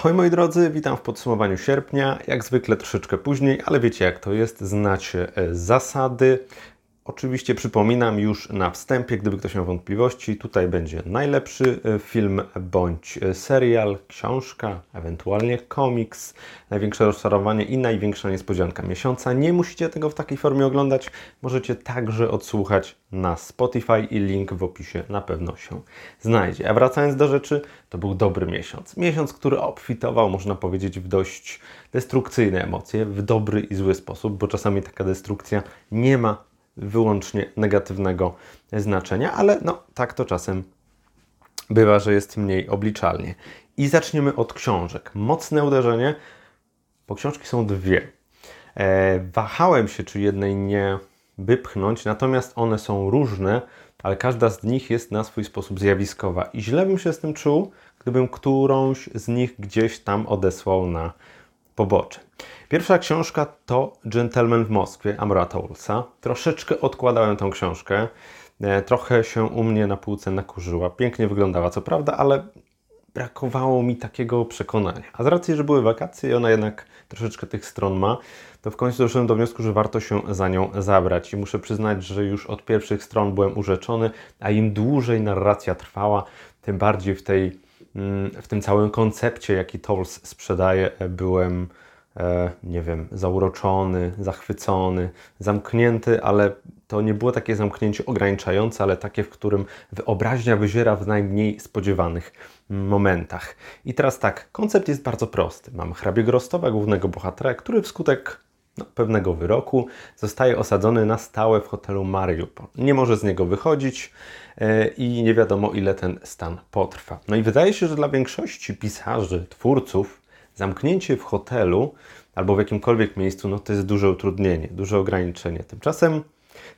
Ahoj moi drodzy, witam w podsumowaniu sierpnia. Jak zwykle troszeczkę później, ale wiecie jak to jest, znacie e, zasady. Oczywiście przypominam już na wstępie, gdyby ktoś miał wątpliwości, tutaj będzie najlepszy e, film bądź e, serial, książka, ewentualnie komiks, największe rozczarowanie i największa niespodzianka miesiąca. Nie musicie tego w takiej formie oglądać, możecie także odsłuchać na Spotify i link w opisie na pewno się znajdzie. A wracając do rzeczy, to był dobry miesiąc. Miesiąc, który obfitował, można powiedzieć, w dość destrukcyjne emocje, w dobry i zły sposób, bo czasami taka destrukcja nie ma wyłącznie negatywnego znaczenia, ale no tak to czasem bywa, że jest mniej obliczalnie. I zaczniemy od książek. Mocne uderzenie, bo książki są dwie. E, wahałem się, czy jednej nie wypchnąć, natomiast one są różne, ale każda z nich jest na swój sposób zjawiskowa. I źle bym się z tym czuł, gdybym którąś z nich gdzieś tam odesłał na pobocze. Pierwsza książka to Gentleman w Moskwie Amora Toulsa. Troszeczkę odkładałem tą książkę. E, trochę się u mnie na półce nakurzyła. Pięknie wyglądała, co prawda, ale brakowało mi takiego przekonania. A z racji, że były wakacje i ona jednak troszeczkę tych stron ma, to w końcu doszedłem do wniosku, że warto się za nią zabrać. I muszę przyznać, że już od pierwszych stron byłem urzeczony, a im dłużej narracja trwała, tym bardziej w tej mm, w tym całym koncepcie, jaki Tolls sprzedaje, byłem E, nie wiem, zauroczony, zachwycony, zamknięty, ale to nie było takie zamknięcie ograniczające, ale takie, w którym wyobraźnia wyziera w najmniej spodziewanych momentach. I teraz tak, koncept jest bardzo prosty. Mamy hrabiego Rostowa, głównego bohatera, który wskutek no, pewnego wyroku zostaje osadzony na stałe w hotelu Mariupol. Nie może z niego wychodzić e, i nie wiadomo ile ten stan potrwa. No i wydaje się, że dla większości pisarzy, twórców, Zamknięcie w hotelu albo w jakimkolwiek miejscu, no to jest duże utrudnienie, duże ograniczenie. Tymczasem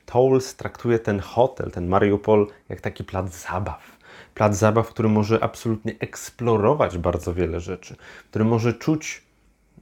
Towles traktuje ten hotel, ten Mariupol, jak taki plac zabaw. Plac zabaw, który może absolutnie eksplorować bardzo wiele rzeczy, który może czuć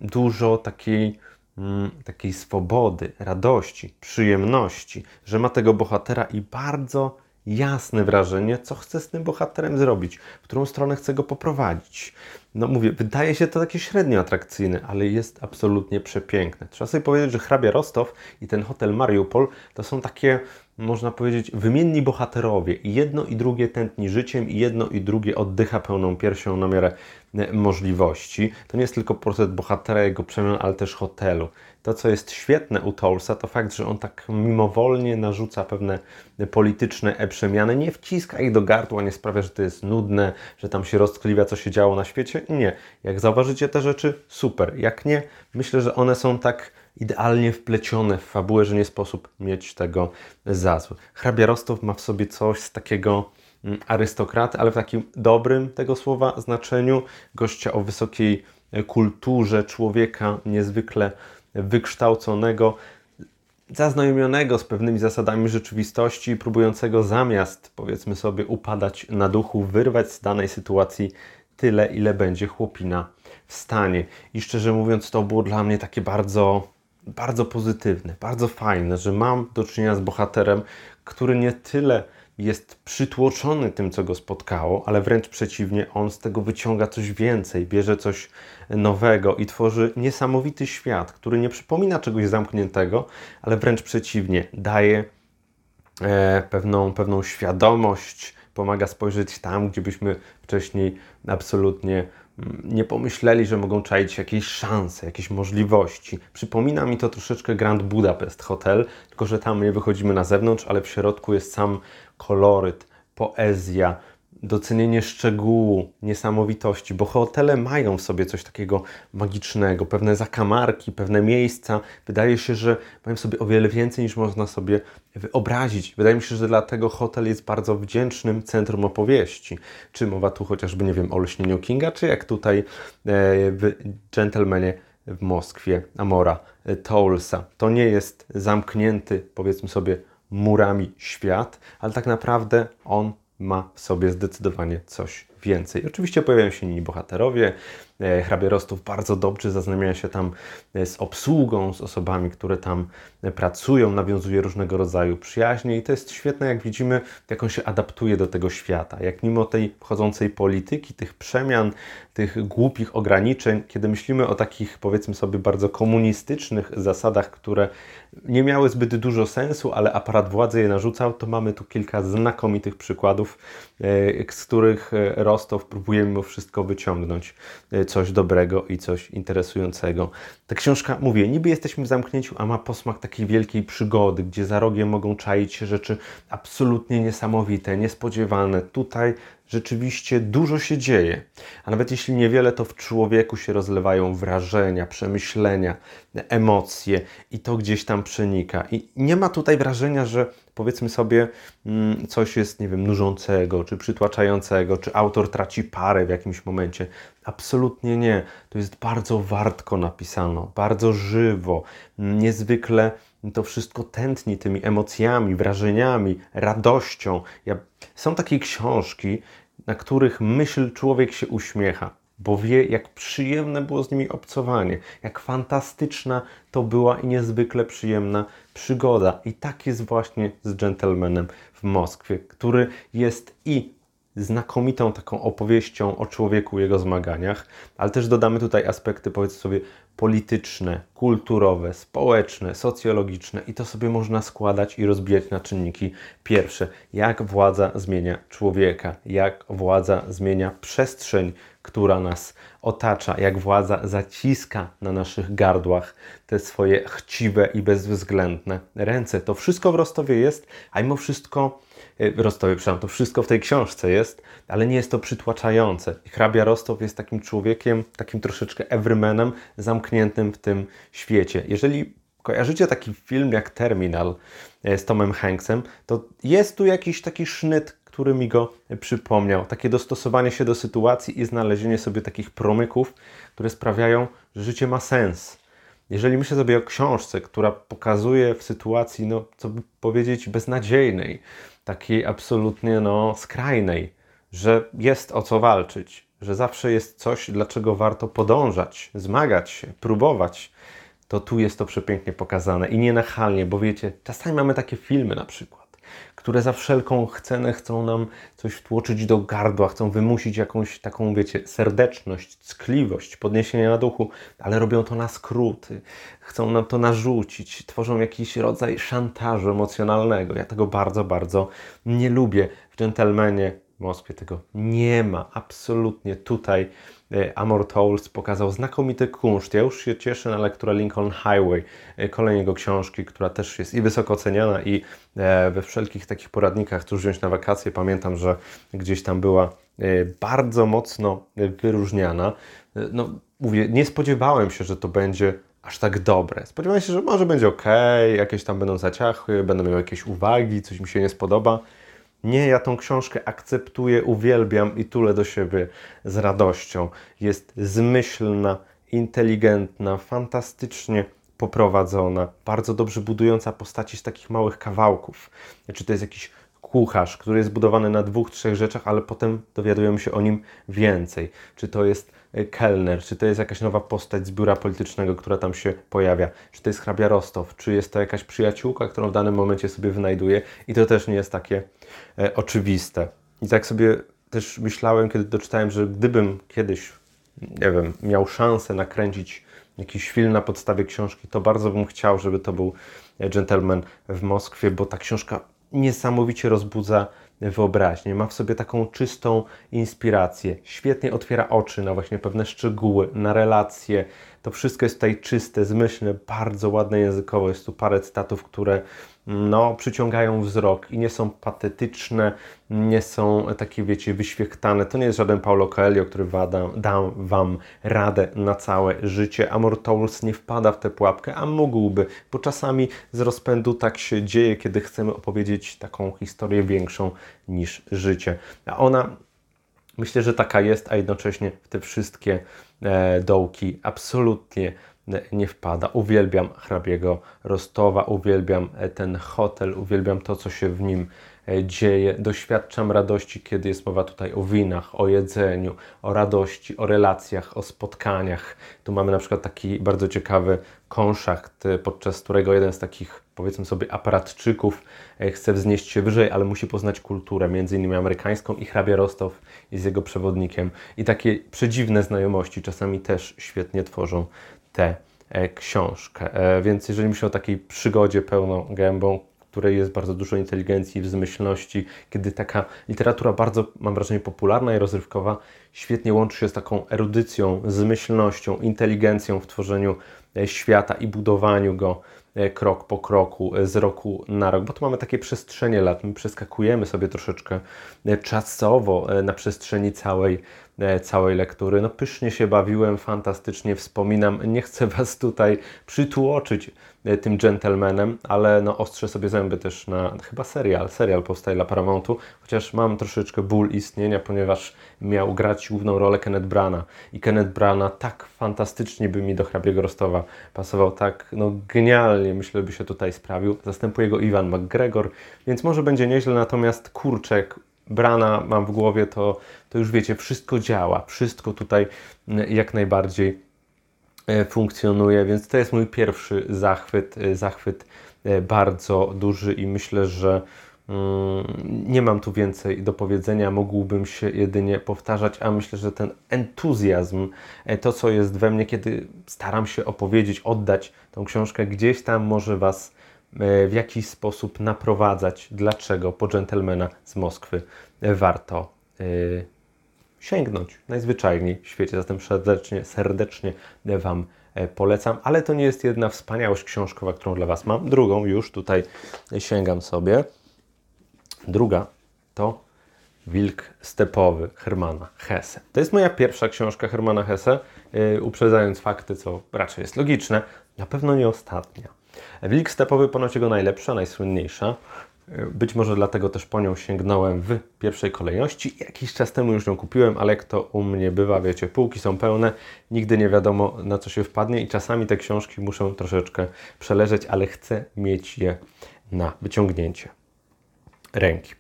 dużo takiej, mm, takiej swobody, radości, przyjemności, że ma tego bohatera i bardzo jasne wrażenie, co chce z tym bohaterem zrobić, w którą stronę chce go poprowadzić. No mówię, wydaje się to takie średnio atrakcyjne, ale jest absolutnie przepiękne. Trzeba sobie powiedzieć, że hrabia Rostow i ten hotel Mariupol to są takie, można powiedzieć, wymienni bohaterowie. I jedno i drugie tętni życiem, i jedno i drugie oddycha pełną piersią na miarę e, możliwości. To nie jest tylko portret bohatera, jego przemian, ale też hotelu. To, co jest świetne u Tolsa, to fakt, że on tak mimowolnie narzuca pewne polityczne przemiany, nie wciska ich do gardła, nie sprawia, że to jest nudne, że tam się roztkliwia, co się działo na świecie. Nie. Jak zauważycie te rzeczy, super. Jak nie, myślę, że one są tak idealnie wplecione w fabułę, że nie sposób mieć tego za złe. Hrabia Rostow ma w sobie coś z takiego mm, arystokraty, ale w takim dobrym tego słowa znaczeniu, gościa o wysokiej kulturze, człowieka niezwykle wykształconego, zaznajomionego z pewnymi zasadami rzeczywistości, próbującego zamiast, powiedzmy sobie, upadać na duchu, wyrwać z danej sytuacji tyle, ile będzie chłopina w stanie. I szczerze mówiąc, to było dla mnie takie bardzo, bardzo pozytywne, bardzo fajne, że mam do czynienia z bohaterem, który nie tyle jest przytłoczony tym, co go spotkało, ale wręcz przeciwnie, on z tego wyciąga coś więcej, bierze coś nowego i tworzy niesamowity świat, który nie przypomina czegoś zamkniętego, ale wręcz przeciwnie, daje e, pewną, pewną świadomość, pomaga spojrzeć tam, gdzie byśmy wcześniej absolutnie mm, nie pomyśleli, że mogą czaić jakieś szanse, jakieś możliwości. Przypomina mi to troszeczkę Grand Budapest Hotel, tylko że tam nie wychodzimy na zewnątrz, ale w środku jest sam koloryt, poezja, docenienie szczegółu, niesamowitości, bo hotele mają w sobie coś takiego magicznego, pewne zakamarki, pewne miejsca. Wydaje się, że mają sobie o wiele więcej niż można sobie wyobrazić. Wydaje mi się, że dlatego hotel jest bardzo wdzięcznym centrum opowieści. Czy mowa tu chociażby, nie wiem, o lśnieniu Kinga, czy jak tutaj e, w Gentlemanie w Moskwie Amora e, Tollsa. To nie jest zamknięty, powiedzmy sobie, murami świat, ale tak naprawdę on ma w sobie zdecydowanie coś więcej. Oczywiście pojawiają się inni bohaterowie, e, hrabia Rostów bardzo dobrze zaznamia się tam e, z obsługą, z osobami, które tam pracują, nawiązuje różnego rodzaju przyjaźnie i to jest świetne, jak widzimy, jak on się adaptuje do tego świata, jak mimo tej wchodzącej polityki, tych przemian, tych głupich ograniczeń, kiedy myślimy o takich, powiedzmy sobie, bardzo komunistycznych zasadach, które nie miały zbyt dużo sensu, ale aparat władzy je narzucał, to mamy tu kilka znakomitych przykładów, e, z których e, Rostow próbuje mimo wszystko wyciągnąć e, coś dobrego i coś interesującego. Ta książka, mówię, niby jesteśmy w zamknięciu, a ma posmak takiej wielkiej przygody, gdzie za rogiem mogą czaić się rzeczy absolutnie niesamowite, niespodziewane. Tutaj rzeczywiście dużo się dzieje. A nawet jeśli niewiele, to w człowieku się rozlewają wrażenia, przemyślenia, emocje i to gdzieś tam przenika. I nie ma tutaj wrażenia, że powiedzmy sobie mm, coś jest, nie wiem, nużącego, czy przytłaczającego, czy autor traci parę w jakimś momencie. Absolutnie nie. To jest bardzo wartko napisano, bardzo żywo, niezwykle to wszystko tętni tymi emocjami, wrażeniami, radością. Ja, są takie książki, na których myśl człowiek się uśmiecha, bo wie, jak przyjemne było z nimi obcowanie, jak fantastyczna to była i niezwykle przyjemna przygoda. I tak jest właśnie z Gentlemanem w Moskwie, który jest i znakomitą taką opowieścią o człowieku, jego zmaganiach, ale też dodamy tutaj aspekty, powiedzmy sobie, polityczne, kulturowe, społeczne, socjologiczne i to sobie można składać i rozbijać na czynniki pierwsze. Jak władza zmienia człowieka, jak władza zmienia przestrzeń, która nas otacza, jak władza zaciska na naszych gardłach te swoje chciwe i bezwzględne ręce. To wszystko w Rostowie jest, a mimo wszystko Y, Rostowie, przepraszam, to wszystko w tej książce jest, ale nie jest to przytłaczające. Hrabia Rostow jest takim człowiekiem, takim troszeczkę everymanem, zamkniętym w tym świecie. Jeżeli kojarzycie taki film jak Terminal y, z Tomem Hanksem, to jest tu jakiś taki sznyt, który mi go przypomniał. Takie dostosowanie się do sytuacji i znalezienie sobie takich promyków, które sprawiają, że życie ma sens. Jeżeli myślę sobie o książce, która pokazuje w sytuacji, no co by powiedzieć, beznadziejnej, takiej absolutnie no, skrajnej, że jest o co walczyć, że zawsze jest coś, dlaczego warto podążać, zmagać się, próbować, to tu jest to przepięknie pokazane i nienachalnie, bo wiecie, czasami mamy takie filmy na przykład które za wszelką cenę chcą nam coś wtłoczyć do gardła, chcą wymusić jakąś taką, wiecie, serdeczność, ckliwość, podniesienie na duchu, ale robią to na skróty, chcą nam to narzucić, tworzą jakiś rodzaj szantażu emocjonalnego. Ja tego bardzo, bardzo nie lubię. W Gentlemanie w Moskwie tego nie ma, absolutnie tutaj Amor Towles pokazał znakomity kunszt. Ja już się cieszę na lekturę Lincoln Highway, e, kolejnej jego książki, która też jest i wysoko oceniana i e, we wszelkich takich poradnikach, cóż wziąć na wakacje, pamiętam, że gdzieś tam była bardzo mocno wyróżniana. No, mówię, nie spodziewałem się, że to będzie aż tak dobre. Spodziewałem się, że może będzie ok, jakieś tam będą zaciachy, będę miał jakieś uwagi, coś mi się nie spodoba. Nie, ja tą książkę akceptuję, uwielbiam i tulę do siebie z radością. Jest zmyślna, inteligentna, fantastycznie poprowadzona, bardzo dobrze budująca postaci z takich małych kawałków. Czy to jest jakiś kucharz, który jest budowany na dwóch, trzech rzeczach, ale potem dowiadujemy się o nim więcej. Czy to jest kelner, czy to jest jakaś nowa postać z biura politycznego, która tam się pojawia, czy to jest hrabia Rostow, czy jest to jakaś przyjaciółka, którą w danym momencie sobie wynajduje i to też nie jest takie e, oczywiste. I tak sobie też myślałem, kiedy doczytałem, że gdybym kiedyś, nie wiem, miał szansę nakręcić jakiś film na podstawie książki, to bardzo bym chciał, żeby to był Gentleman w Moskwie, bo ta książka niesamowicie rozbudza wyobraźnię, ma w sobie taką czystą inspirację, świetnie otwiera oczy na właśnie pewne szczegóły, na relacje. To wszystko jest tutaj czyste, zmyślne, bardzo ładne językowo. Jest tu parę cytatów, które no, przyciągają wzrok i nie są patetyczne, nie są takie, wiecie, wyświechtane. To nie jest żaden Paulo Coelho, który wada, dam Wam radę na całe życie. Amor nie wpada w tę pułapkę, a mógłby, bo czasami z rozpędu tak się dzieje, kiedy chcemy opowiedzieć taką historię większą niż życie. A ona myślę, że taka jest, a jednocześnie w te wszystkie e, dołki absolutnie nie wpada. Uwielbiam hrabiego Rostowa, uwielbiam e, ten hotel, uwielbiam to, co się w nim e, dzieje. Doświadczam radości, kiedy jest mowa tutaj o winach, o jedzeniu, o radości, o relacjach, o spotkaniach. Tu mamy na przykład taki bardzo ciekawy konszacht, e, podczas którego jeden z takich, powiedzmy sobie, aparatczyków chce wznieść się wyżej, ale musi poznać kulturę, między innymi amerykańską i hrabia Rostow jest jego przewodnikiem. I takie przedziwne znajomości czasami też świetnie tworzą tę książkę. Więc jeżeli myślę o takiej przygodzie pełną gębą, której jest bardzo dużo inteligencji, wzmyślności, kiedy taka literatura bardzo, mam wrażenie, popularna i rozrywkowa świetnie łączy się z taką erudycją, zmyślnością, inteligencją w tworzeniu e, świata i budowaniu go e, krok po kroku, e, z roku na rok, bo tu mamy takie przestrzenie lat, my przeskakujemy sobie troszeczkę czasowo na przestrzeni całej E, całej lektury. No pysznie się bawiłem, fantastycznie wspominam. Nie chcę Was tutaj przytłoczyć e, tym gentlemanem, ale no ostrzę sobie zęby też na chyba serial. Serial powstaje dla Paramountu, chociaż mam troszeczkę ból istnienia, ponieważ miał grać główną rolę Kenneth Brana i Kenneth Brana tak fantastycznie by mi do hrabiego Rostowa pasował, tak no genialnie myślę by się tutaj sprawił. Zastępuje go Iwan McGregor, więc może będzie nieźle, natomiast kurczek Brana mam w głowie, to, to już wiecie, wszystko działa, wszystko tutaj mm, jak najbardziej e, funkcjonuje, więc to jest mój pierwszy zachwyt, e, zachwyt e, bardzo duży i myślę, że mm, nie mam tu więcej do powiedzenia, mógłbym się jedynie powtarzać, a myślę, że ten entuzjazm, to co jest we mnie, kiedy staram się opowiedzieć, oddać tą książkę, gdzieś tam może Was w jakiś sposób naprowadzać, dlaczego po dżentelmena z Moskwy warto e, sięgnąć najzwyczajniej w świecie. Zatem serdecznie, serdecznie Wam e, polecam, ale to nie jest jedna wspaniałość książkowa, którą dla Was mam. Drugą już tutaj sięgam sobie. Druga to Wilk Stepowy Hermana Hesse. To jest moja pierwsza książka Hermana Hesse, uprzedzając fakty, co raczej jest logiczne, na pewno nie ostatnia. Wilk stepowy ponoć jego najlepsza, najsłynniejsza. Być może dlatego też po nią sięgnąłem w pierwszej kolejności. Jakiś czas temu już ją kupiłem, ale jak to u mnie bywa, wiecie, półki są pełne, nigdy nie wiadomo na co się wpadnie i czasami te książki muszą troszeczkę przeleżeć, ale chcę mieć je na wyciągnięcie ręki.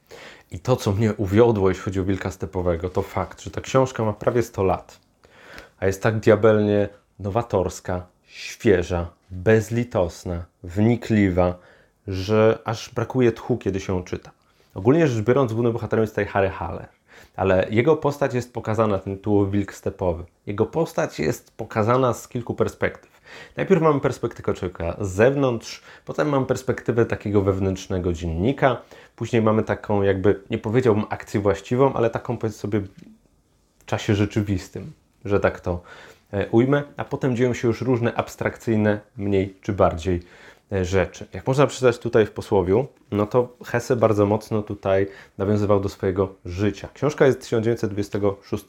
I to, co mnie uwiodło, jeśli chodzi o Wilka Stepowego, to fakt, że ta książka ma prawie 100 lat, a jest tak diabelnie nowatorska, świeża, bezlitosna, wnikliwa, że aż brakuje tchu, kiedy się ją czyta. Ogólnie rzecz biorąc, głównym bohaterem jest tutaj Harry Haller, ale jego postać jest pokazana, ten tułów wilk stepowy. Jego postać jest pokazana z kilku perspektyw. Najpierw mamy perspektywę człowieka z zewnątrz, potem mamy perspektywę takiego wewnętrznego dziennika, później mamy taką jakby, nie powiedziałbym akcję właściwą, ale taką powiedzmy sobie w czasie rzeczywistym, że tak to ujmę, a potem dzieją się już różne abstrakcyjne, mniej czy bardziej e, rzeczy. Jak można przeczytać tutaj w posłowiu, no to Hesse bardzo mocno tutaj nawiązywał do swojego życia. Książka jest z 1926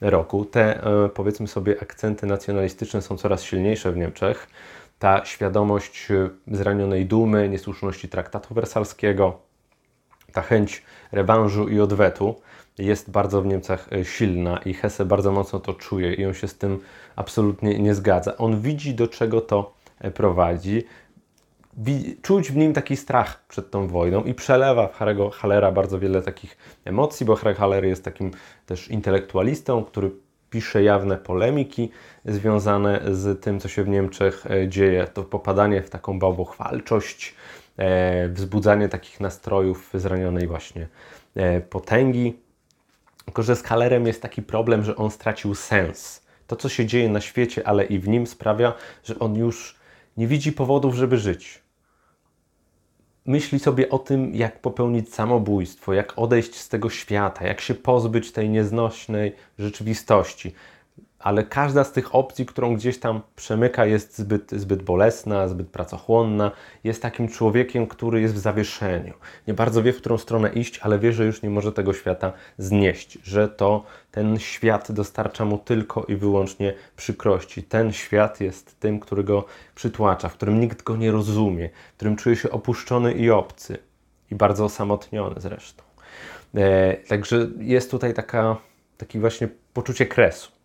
roku. Te, e, powiedzmy sobie, akcenty nacjonalistyczne są coraz silniejsze w Niemczech. Ta świadomość zranionej dumy, niesłuszności traktatu wersalskiego, ta chęć rewanżu i odwetu jest bardzo w Niemcach e, silna i Hesse bardzo mocno to czuje i on się z tym absolutnie nie zgadza. On widzi, do czego to e, prowadzi. Czuć w nim taki strach przed tą wojną i przelewa w Harry'ego Hallera bardzo wiele takich emocji, bo Harry Haller jest takim też intelektualistą, który pisze jawne polemiki związane z tym, co się w Niemczech e, dzieje. To popadanie w taką bałwochwalczość, wzbudzanie takich nastrojów zranionej właśnie potęgi. Tylko, że z Kalerem jest taki problem, że on stracił sens. To, co się dzieje na świecie, ale i w nim sprawia, że on już nie widzi powodów, żeby żyć. Myśli sobie o tym, jak popełnić samobójstwo, jak odejść z tego świata, jak się pozbyć tej nieznośnej rzeczywistości ale każda z tych opcji, którą gdzieś tam przemyka, jest zbyt, zbyt bolesna, zbyt pracochłonna. Jest takim człowiekiem, który jest w zawieszeniu. Nie bardzo wie, w którą stronę iść, ale wie, że już nie może tego świata znieść, że to ten świat dostarcza mu tylko i wyłącznie przykrości. Ten świat jest tym, który go przytłacza, w którym nikt go nie rozumie, w którym czuje się opuszczony i obcy i bardzo osamotniony zresztą. E, także jest tutaj taka, taki właśnie poczucie kresu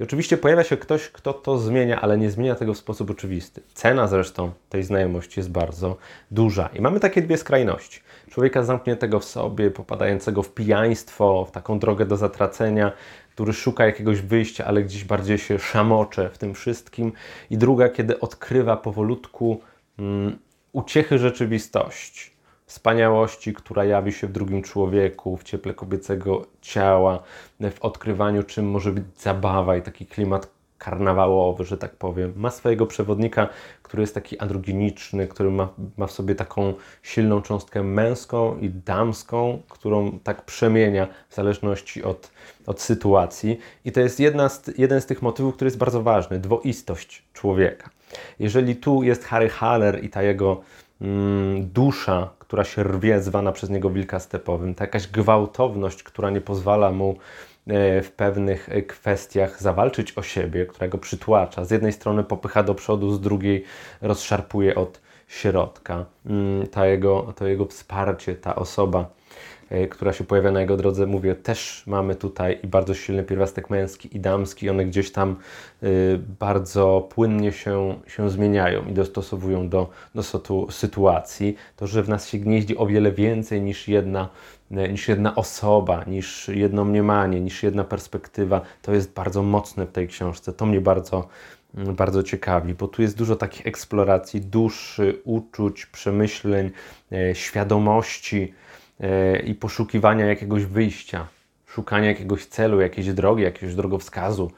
I oczywiście pojawia się ktoś, kto to zmienia, ale nie zmienia tego w sposób oczywisty. Cena zresztą tej znajomości jest bardzo duża. I mamy takie dwie skrajności. Człowieka zamkniętego w sobie, popadającego w pijaństwo, w taką drogę do zatracenia, który szuka jakiegoś wyjścia, ale gdzieś bardziej się szamocze w tym wszystkim. I druga, kiedy odkrywa powolutku um, uciechy rzeczywistości wspaniałości, która jawi się w drugim człowieku, w cieple kobiecego ciała, w odkrywaniu, czym może być zabawa i taki klimat karnawałowy, że tak powiem. Ma swojego przewodnika, który jest taki androginiczny, który ma, ma w sobie taką silną cząstkę męską i damską, którą tak przemienia w zależności od, od sytuacji. I to jest jedna z, jeden z tych motywów, który jest bardzo ważny dwoistość człowieka. Jeżeli tu jest Harry Haller i ta jego mm, dusza, która się rwie, zwana przez niego wilka stepowym, ta jakaś gwałtowność, która nie pozwala mu e, w pewnych e, kwestiach zawalczyć o siebie, która go przytłacza. Z jednej strony popycha do przodu, z drugiej rozszarpuje od środka. Mm, ta jego, to jego wsparcie, ta osoba która się pojawia na jego drodze, mówię, też mamy tutaj i bardzo silny pierwiastek męski i damski. One gdzieś tam e, bardzo płynnie się, się zmieniają i dostosowują do, do sytuacji. To, że w nas się gnieździ o wiele więcej niż jedna e, niż jedna osoba, niż jedno mniemanie, niż jedna perspektywa. To jest bardzo mocne w tej książce. To mnie bardzo, mm, bardzo ciekawi, bo tu jest dużo takich eksploracji duszy, uczuć, przemyśleń, świadomości, E, i poszukiwania jakiegoś wyjścia, szukania jakiegoś celu, jakiejś drogi, jakiegoś drogowskazu.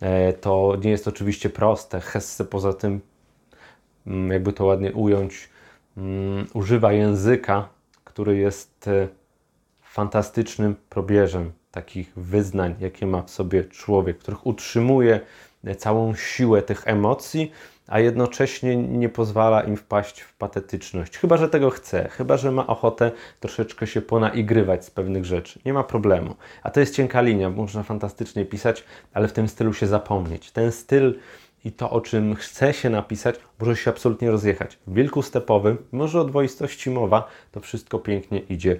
E, to nie jest oczywiście proste. Hesse poza tym, mm, jakby to ładnie ująć, mm, używa języka, który jest e, fantastycznym probierzem takich wyznań, jakie ma w sobie człowiek, których utrzymuje całą siłę tych emocji, a jednocześnie nie pozwala im wpaść w patetyczność. Chyba, że tego chce, chyba, że ma ochotę troszeczkę się ponaigrywać z pewnych rzeczy. Nie ma problemu. A to jest cienka linia, można fantastycznie pisać, ale w tym stylu się zapomnieć. Ten styl i to, o czym chce się napisać, może się absolutnie rozjechać. W wilku stepowym, może o dwoistości mowa, to wszystko pięknie idzie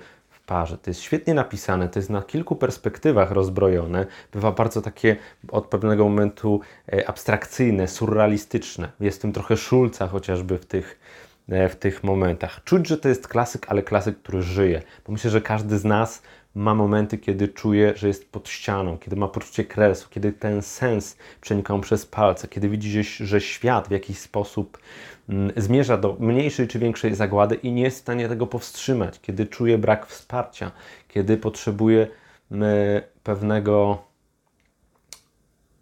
To jest świetnie napisane, to jest na kilku perspektywach rozbrojone. Bywa bardzo takie od pewnego momentu e, abstrakcyjne, surrealistyczne. Jest w tym trochę szulca chociażby w tych, e, w tych momentach. Czuć, że to jest klasyk, ale klasyk, który żyje. Bo myślę, że każdy z nas ma momenty, kiedy czuje, że jest pod ścianą, kiedy ma poczucie kresu, kiedy ten sens przenika mu przez palce, kiedy widzi, że świat w jakiś sposób mm, zmierza do mniejszej czy większej zagłady i nie jest w stanie tego powstrzymać, kiedy czuje brak wsparcia, kiedy potrzebuje mm, pewnego,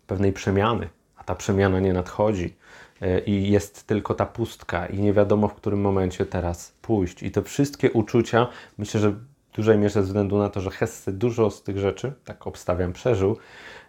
pewnej przemiany, a ta przemiana nie nadchodzi e, i jest tylko ta pustka i nie wiadomo w którym momencie teraz pójść. I te wszystkie uczucia, myślę, że dużej mierze ze względu na to, że Hesse dużo z tych rzeczy, tak obstawiam, przeżył,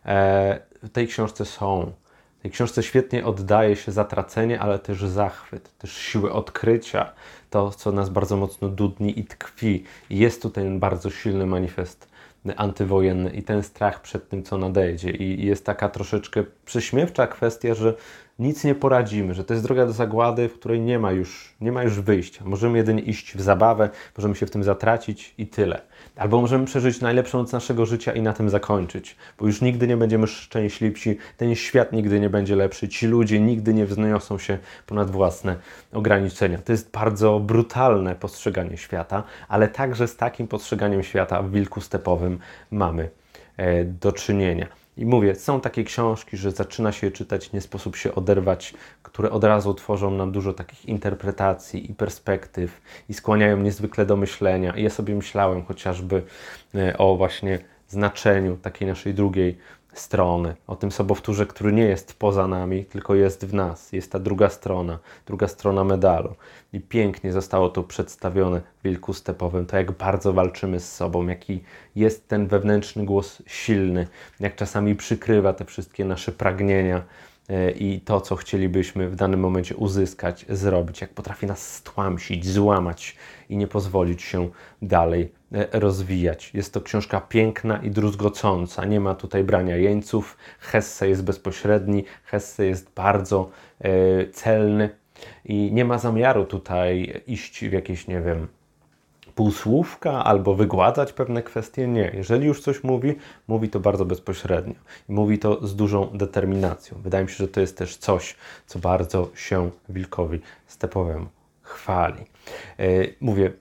e, w tej książce są. W tej książce świetnie oddaje się zatracenie, ale też zachwyt, też siłę odkrycia, to, co nas bardzo mocno dudni i tkwi. Jest tutaj ten bardzo silny manifest antywojenny i ten strach przed tym, co nadejdzie. I jest taka troszeczkę prześmiewcza kwestia, że nic nie poradzimy, że to jest droga do zagłady, w której nie ma już, nie ma już wyjścia. Możemy jedynie iść w zabawę, możemy się w tym zatracić i tyle. Albo możemy przeżyć najlepszą noc naszego życia i na tym zakończyć, bo już nigdy nie będziemy szczęśliwsi, ten świat nigdy nie będzie lepszy, ci ludzie nigdy nie wzniosą się ponad własne ograniczenia. To jest bardzo brutalne postrzeganie świata, ale także z takim postrzeganiem świata w wilku stepowym mamy e, do czynienia. I mówię, są takie książki, że zaczyna się je czytać, nie sposób się oderwać, które od razu tworzą nam dużo takich interpretacji i perspektyw i skłaniają niezwykle do myślenia. I ja sobie myślałem chociażby e, o właśnie znaczeniu takiej naszej drugiej strony, o tym sobowtórze, który nie jest poza nami, tylko jest w nas. Jest ta druga strona, druga strona medalu. I pięknie zostało to przedstawione w Wilku Stepowym, to jak bardzo walczymy z sobą, jaki jest ten wewnętrzny głos silny, jak czasami przykrywa te wszystkie nasze pragnienia, E, i to, co chcielibyśmy w danym momencie uzyskać, zrobić, jak potrafi nas stłamsić, złamać i nie pozwolić się dalej rozwijać. Jest to książka piękna i druzgocąca. Nie ma tutaj brania jeńców. Hesse jest bezpośredni, Hesse jest bardzo e, celny i nie ma zamiaru tutaj iść w jakieś, nie wiem, półsłówka albo wygładzać pewne kwestie. Nie. Jeżeli już coś mówi, mówi to bardzo bezpośrednio. I mówi to z dużą determinacją. Wydaje mi się, że to jest też coś, co bardzo się wilkowi stepowemu chwali. E, mówię,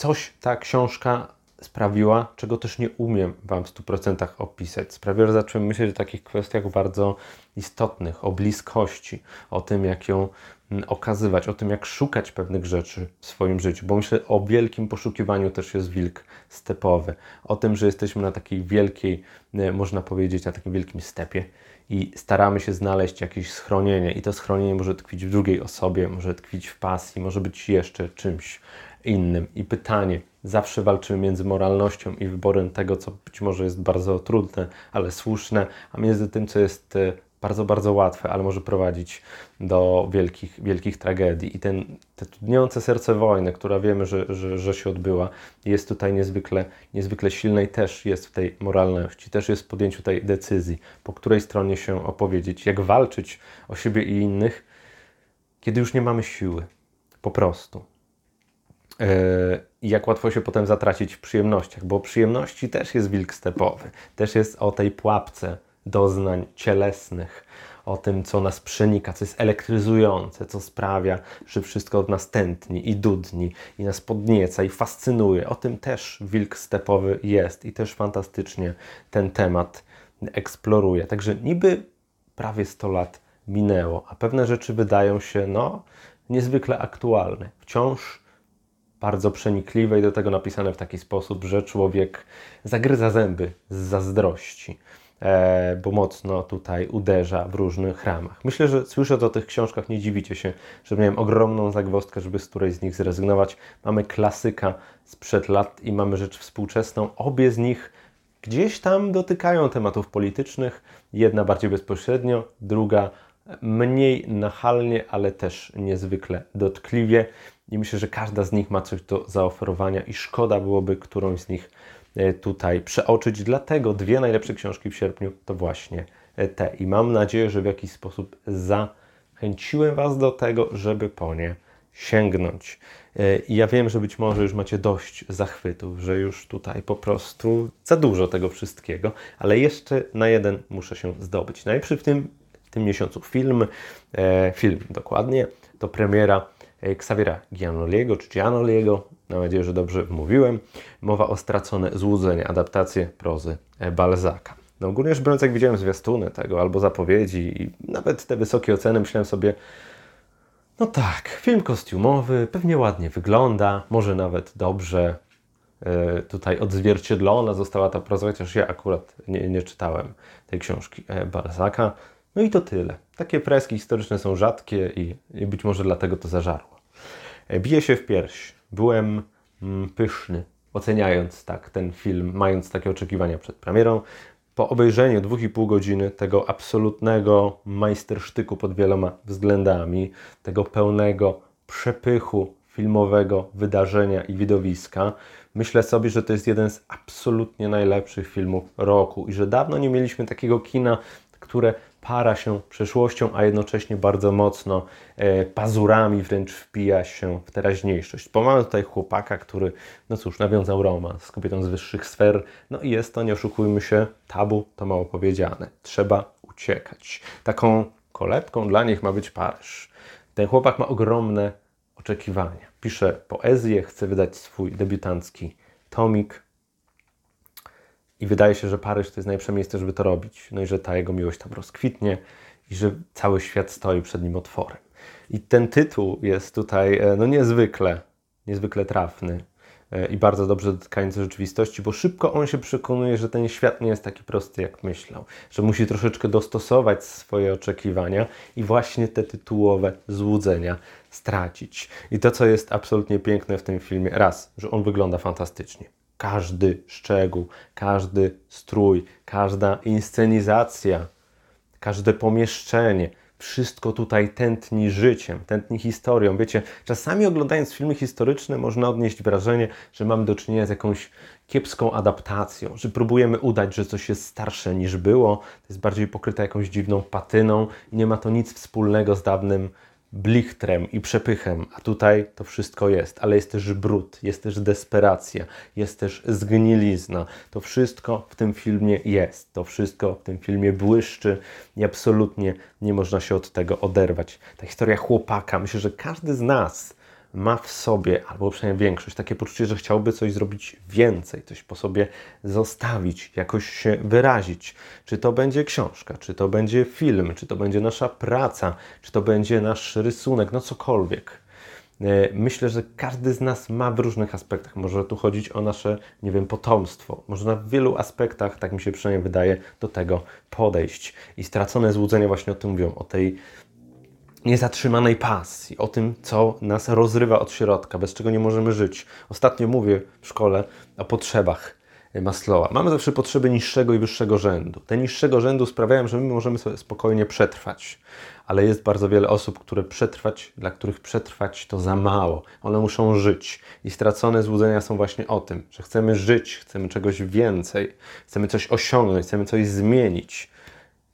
coś ta książka sprawiła, czego też nie umiem Wam w 100% opisać. Sprawiła, że zacząłem myśleć o takich kwestiach bardzo istotnych, o bliskości, o tym, jak ją mm, okazywać, o tym, jak szukać pewnych rzeczy w swoim życiu, bo myślę, o wielkim poszukiwaniu też jest wilk stepowy, o tym, że jesteśmy na takiej wielkiej, e, można powiedzieć, na takim wielkim stepie i staramy się znaleźć jakieś schronienie i to schronienie może tkwić w drugiej osobie, może tkwić w pasji, może być jeszcze czymś innym. I pytanie, zawsze walczymy między moralnością i wyborem tego, co być może jest bardzo trudne, ale słuszne, a między tym, co jest e, bardzo, bardzo łatwe, ale może prowadzić do wielkich, wielkich tragedii. I ten, te tudniące serce wojny, która wiemy, że, że, że się odbyła, jest tutaj niezwykle, niezwykle silna i też jest w tej moralności, też jest w podjęciu tej decyzji, po której stronie się opowiedzieć, jak walczyć o siebie i innych, kiedy już nie mamy siły. Po prostu. I jak łatwo się potem zatracić w przyjemnościach, bo przyjemności też jest wilk stepowy, też jest o tej pułapce doznań cielesnych, o tym, co nas przenika, co jest elektryzujące, co sprawia, że wszystko od nas tętni i dudni, i nas podnieca i fascynuje. O tym też wilk stepowy jest i też fantastycznie ten temat eksploruje. Także niby prawie 100 lat minęło, a pewne rzeczy wydają się no, niezwykle aktualne. Wciąż bardzo przenikliwe i do tego napisane w taki sposób, że człowiek zagryza zęby z zazdrości, e, bo mocno tutaj uderza w różnych ramach. Myślę, że słysząc o tych książkach nie dziwicie się, że miałem ogromną zagwozdkę, żeby z którejś z nich zrezygnować. Mamy klasyka sprzed lat i mamy rzecz współczesną. Obie z nich gdzieś tam dotykają tematów politycznych. Jedna bardziej bezpośrednio, druga mniej nachalnie, ale też niezwykle dotkliwie. I myślę, że każda z nich ma coś do zaoferowania i szkoda byłoby którąś z nich e, tutaj przeoczyć. Dlatego dwie najlepsze książki w sierpniu to właśnie e, te. I mam nadzieję, że w jakiś sposób zachęciłem Was do tego, żeby po nie sięgnąć. E, I ja wiem, że być może już macie dość zachwytów, że już tutaj po prostu za dużo tego wszystkiego, ale jeszcze na jeden muszę się zdobyć. Najpierw w tym, w tym miesiącu film, film dokładnie, to premiera Xaviera Gianoliego, czy Gianoliego, mam nadzieję, że dobrze mówiłem. Mowa o stracone złudzenie, adaptację prozy e, Balzaka. No ogólnie rzecz biorąc, jak widziałem zwiastuny tego albo zapowiedzi i nawet te wysokie oceny, myślałem sobie, no tak, film kostiumowy, pewnie ładnie wygląda, może nawet dobrze e, tutaj odzwierciedlona została ta proza, chociaż ja akurat nie, nie czytałem tej książki Balzaka. No i to tyle. Takie freski historyczne są rzadkie i, i być może dlatego to zażarło. E, bije się w pierś. Byłem mm, pyszny, oceniając tak ten film, mając takie oczekiwania przed premierą. Po obejrzeniu dwóch i pół godziny tego absolutnego majstersztyku pod wieloma względami, tego pełnego przepychu filmowego wydarzenia i widowiska, myślę sobie, że to jest jeden z absolutnie najlepszych filmów roku i że dawno nie mieliśmy takiego kina, które para się przeszłością, a jednocześnie bardzo mocno e, pazurami wręcz wpija się w teraźniejszość. Bo mamy tutaj chłopaka, który, no cóż, nawiązał romans z kobietą z wyższych sfer, no i jest to, nie oszukujmy się, tabu to mało powiedziane. Trzeba uciekać. Taką kolebką dla nich ma być Paryż. Ten chłopak ma ogromne oczekiwania. Pisze poezję, chce wydać swój debiutancki tomik, i wydaje się, że Paryż to jest najlepsze miejsce, żeby to robić. No i że ta jego miłość tam rozkwitnie i że cały świat stoi przed nim otworem. I ten tytuł jest tutaj e, no niezwykle, niezwykle trafny e, i bardzo dobrze dotykający rzeczywistości, bo szybko on się przekonuje, że ten świat nie jest taki prosty, jak myślał, że musi troszeczkę dostosować swoje oczekiwania i właśnie te tytułowe złudzenia stracić. I to, co jest absolutnie piękne w tym filmie, raz, że on wygląda fantastycznie każdy szczegół, każdy strój, każda inscenizacja, każde pomieszczenie, wszystko tutaj tętni życiem, tętni historią. Wiecie, czasami oglądając filmy historyczne można odnieść wrażenie, że mamy do czynienia z jakąś kiepską adaptacją, że próbujemy udać, że coś jest starsze niż było, to jest bardziej pokryte jakąś dziwną patyną i nie ma to nic wspólnego z dawnym blichtrem i przepychem, a tutaj to wszystko jest, ale jest też brud, jest też desperacja, jest też zgnilizna. To wszystko w tym filmie jest, to wszystko w tym filmie błyszczy i absolutnie nie można się od tego oderwać. Ta historia chłopaka, myślę, że każdy z nas ma w sobie, albo przynajmniej większość, takie poczucie, że chciałby coś zrobić więcej, coś po sobie zostawić, jakoś się wyrazić. Czy to będzie książka, czy to będzie film, czy to będzie nasza praca, czy to będzie nasz rysunek, no cokolwiek. E, myślę, że każdy z nas ma w różnych aspektach. Może tu chodzić o nasze, nie wiem, potomstwo. Można w wielu aspektach, tak mi się przynajmniej wydaje, do tego podejść. I stracone złudzenia właśnie o tym mówią, o tej niezatrzymanej pasji, o tym, co nas rozrywa od środka, bez czego nie możemy żyć. Ostatnio mówię w szkole o potrzebach Maslowa. Mamy zawsze potrzeby niższego i wyższego rzędu. Te niższego rzędu sprawiają, że my możemy sobie spokojnie przetrwać, ale jest bardzo wiele osób, które przetrwać, dla których przetrwać to za mało. One muszą żyć i stracone złudzenia są właśnie o tym, że chcemy żyć, chcemy czegoś więcej, chcemy coś osiągnąć, chcemy coś zmienić,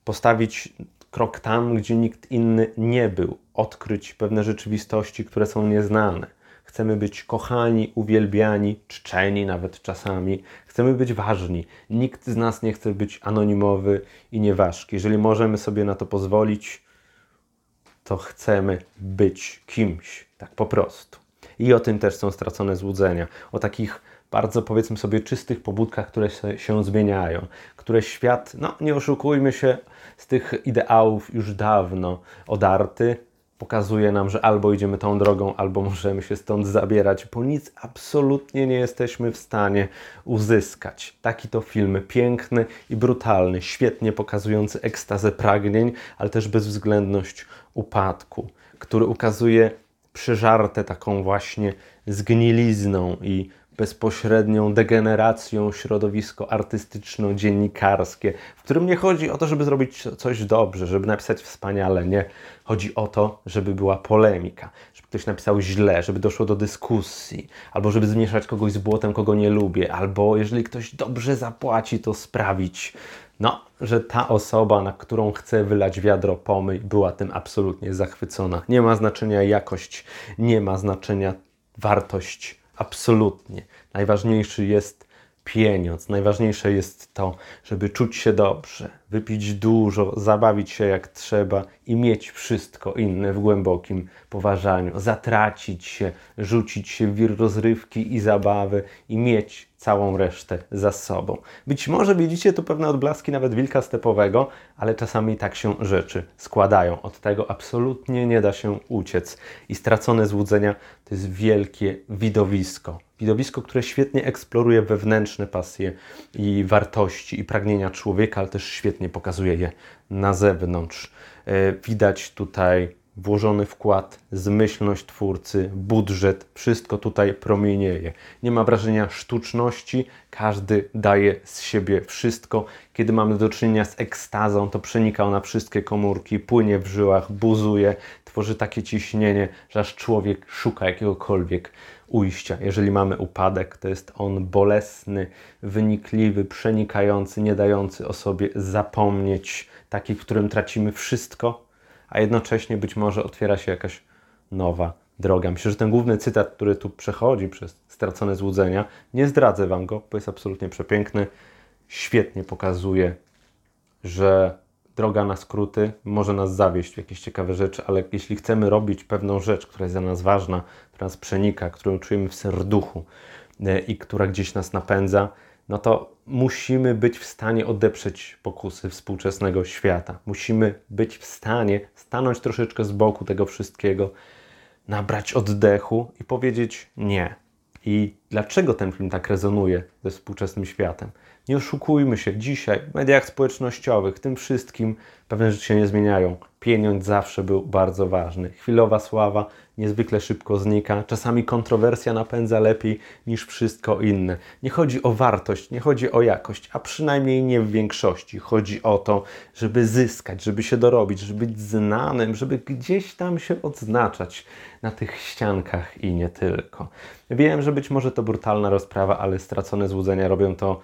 postawić krok tam, gdzie nikt inny nie był, odkryć pewne rzeczywistości, które są nieznane. Chcemy być kochani, uwielbiani, czczeni nawet czasami. Chcemy być ważni. Nikt z nas nie chce być anonimowy i nieważki. Jeżeli możemy sobie na to pozwolić, to chcemy być kimś, tak po prostu. I o tym też są stracone złudzenia. O takich bardzo powiedzmy sobie czystych pobudkach, które się, zmieniają, które świat, no nie oszukujmy się, z tych ideałów już dawno odarty, pokazuje nam, że albo idziemy tą drogą, albo możemy się stąd zabierać, bo nic absolutnie nie jesteśmy w stanie uzyskać. Taki to film piękny i brutalny, świetnie pokazujący ekstazę pragnień, ale też bezwzględność upadku, który ukazuje przeżarte taką właśnie zgnilizną i bezpośrednią degeneracją środowisko artystyczno-dziennikarskie, w którym nie chodzi o to, żeby zrobić coś dobrze, żeby napisać wspaniale, nie. Chodzi o to, żeby była polemika, żeby ktoś napisał źle, żeby doszło do dyskusji, albo żeby zmieszać kogoś z błotem, kogo nie lubię, albo jeżeli ktoś dobrze zapłaci, to sprawić, no, że ta osoba, na którą chcę wylać wiadro pomyj, była tym absolutnie zachwycona. Nie ma znaczenia jakość, nie ma znaczenia wartość Absolutnie. Najważniejszy jest pieniądz. Najważniejsze jest to, żeby czuć się dobrze, wypić dużo, zabawić się jak trzeba i mieć wszystko inne w głębokim poważaniu. Zatracić się, rzucić się w wir rozrywki i zabawy i mieć całą resztę za sobą. Być może widzicie tu pewne odblaski nawet wilka stepowego, ale czasami tak się rzeczy składają. Od tego absolutnie nie da się uciec. I stracone złudzenia to jest wielkie widowisko. Widowisko, które świetnie eksploruje wewnętrzne pasje i wartości i pragnienia człowieka, ale też świetnie pokazuje je na zewnątrz. E, widać tutaj włożony wkład, zmyślność twórcy, budżet, wszystko tutaj promienieje. Nie ma wrażenia sztuczności, każdy daje z siebie wszystko. Kiedy mamy do czynienia z ekstazą, to przenika ona wszystkie komórki, płynie w żyłach, buzuje, tworzy takie ciśnienie, że aż człowiek szuka jakiegokolwiek ujścia. Jeżeli mamy upadek, to jest on bolesny, wynikliwy, przenikający, nie dający o sobie zapomnieć, taki, w którym tracimy wszystko, a jednocześnie być może otwiera się jakaś nowa droga. Myślę, że ten główny cytat, który tu przechodzi przez stracone złudzenia, nie zdradzę Wam go, bo jest absolutnie przepiękny. Świetnie pokazuje, że droga na skróty może nas zawieść w jakieś ciekawe rzeczy, ale jeśli chcemy robić pewną rzecz, która jest dla nas ważna, która nas przenika, którą czujemy w serduchu e, i która gdzieś nas napędza, no to musimy być w stanie odeprzeć pokusy współczesnego świata. Musimy być w stanie stanąć troszeczkę z boku tego wszystkiego, nabrać oddechu i powiedzieć nie. I dlaczego ten film tak rezonuje ze współczesnym światem? Nie oszukujmy się, dzisiaj w mediach społecznościowych, tym wszystkim pewne rzeczy się nie zmieniają. Pieniądz zawsze był bardzo ważny. Chwilowa sława niezwykle szybko znika. Czasami kontrowersja napędza lepiej niż wszystko inne. Nie chodzi o wartość, nie chodzi o jakość, a przynajmniej nie w większości. Chodzi o to, żeby zyskać, żeby się dorobić, żeby być znanym, żeby gdzieś tam się odznaczać na tych ściankach i nie tylko. Wiem, że być może to brutalna rozprawa, ale stracone złudzenia robią to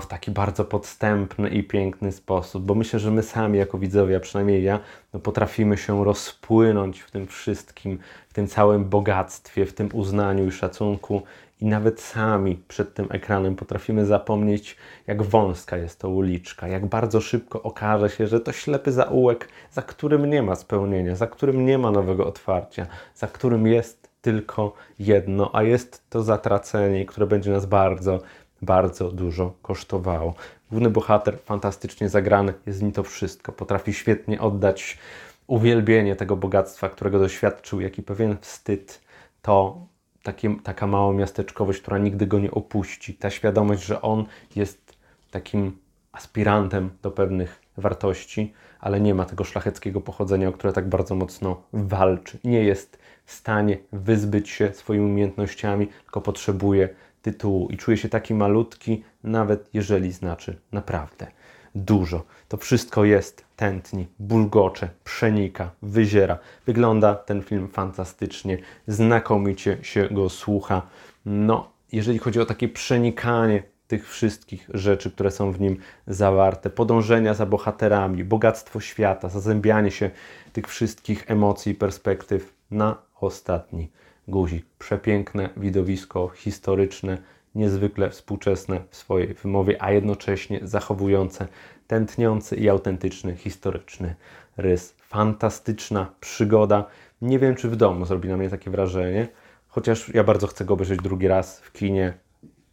w taki bardzo podstępny i piękny sposób, bo myślę, że my sami jako widzowie, a przynajmniej ja, no potrafimy się rozpłynąć w tym wszystkim, w tym całym bogactwie, w tym uznaniu i szacunku i nawet sami przed tym ekranem potrafimy zapomnieć, jak wąska jest to uliczka, jak bardzo szybko okaże się, że to ślepy zaułek, za którym nie ma spełnienia, za którym nie ma nowego otwarcia, za którym jest tylko jedno, a jest to zatracenie, które będzie nas bardzo, bardzo dużo kosztowało. Główny bohater, fantastycznie zagrany, jest nim to wszystko. Potrafi świetnie oddać uwielbienie tego bogactwa, którego doświadczył, jak i pewien wstyd. To takie, taka mała miasteczkowość, która nigdy go nie opuści. Ta świadomość, że on jest takim aspirantem do pewnych wartości, ale nie ma tego szlacheckiego pochodzenia, o które tak bardzo mocno walczy. Nie jest w stanie wyzbyć się swoimi umiejętnościami, tylko potrzebuje tytułu i czuje się taki malutki, nawet jeżeli znaczy naprawdę dużo. To wszystko jest, tętni, bulgocze, przenika, wyziera. Wygląda ten film fantastycznie, znakomicie się go słucha. No, jeżeli chodzi o takie przenikanie tych wszystkich rzeczy, które są w nim zawarte, podążenia za bohaterami, bogactwo świata, zazębianie się tych wszystkich emocji i perspektyw na ostatni guzik. Przepiękne widowisko historyczne, niezwykle współczesne w swojej wymowie, a jednocześnie zachowujące tętniący i autentyczny, historyczny rys. Fantastyczna przygoda. Nie wiem, czy w domu zrobi na mnie takie wrażenie, chociaż ja bardzo chcę go obejrzeć drugi raz w kinie.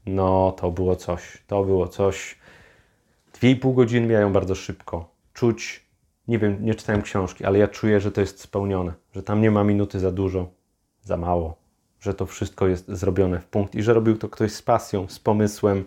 No, to było coś. To było coś. Dwie i pół godziny mijają bardzo szybko. Czuć, nie wiem, nie czytałem książki, ale ja czuję, że to jest spełnione, że tam nie ma minuty za dużo, za mało, że to wszystko jest zrobione w punkt i że robił to ktoś z pasją, z pomysłem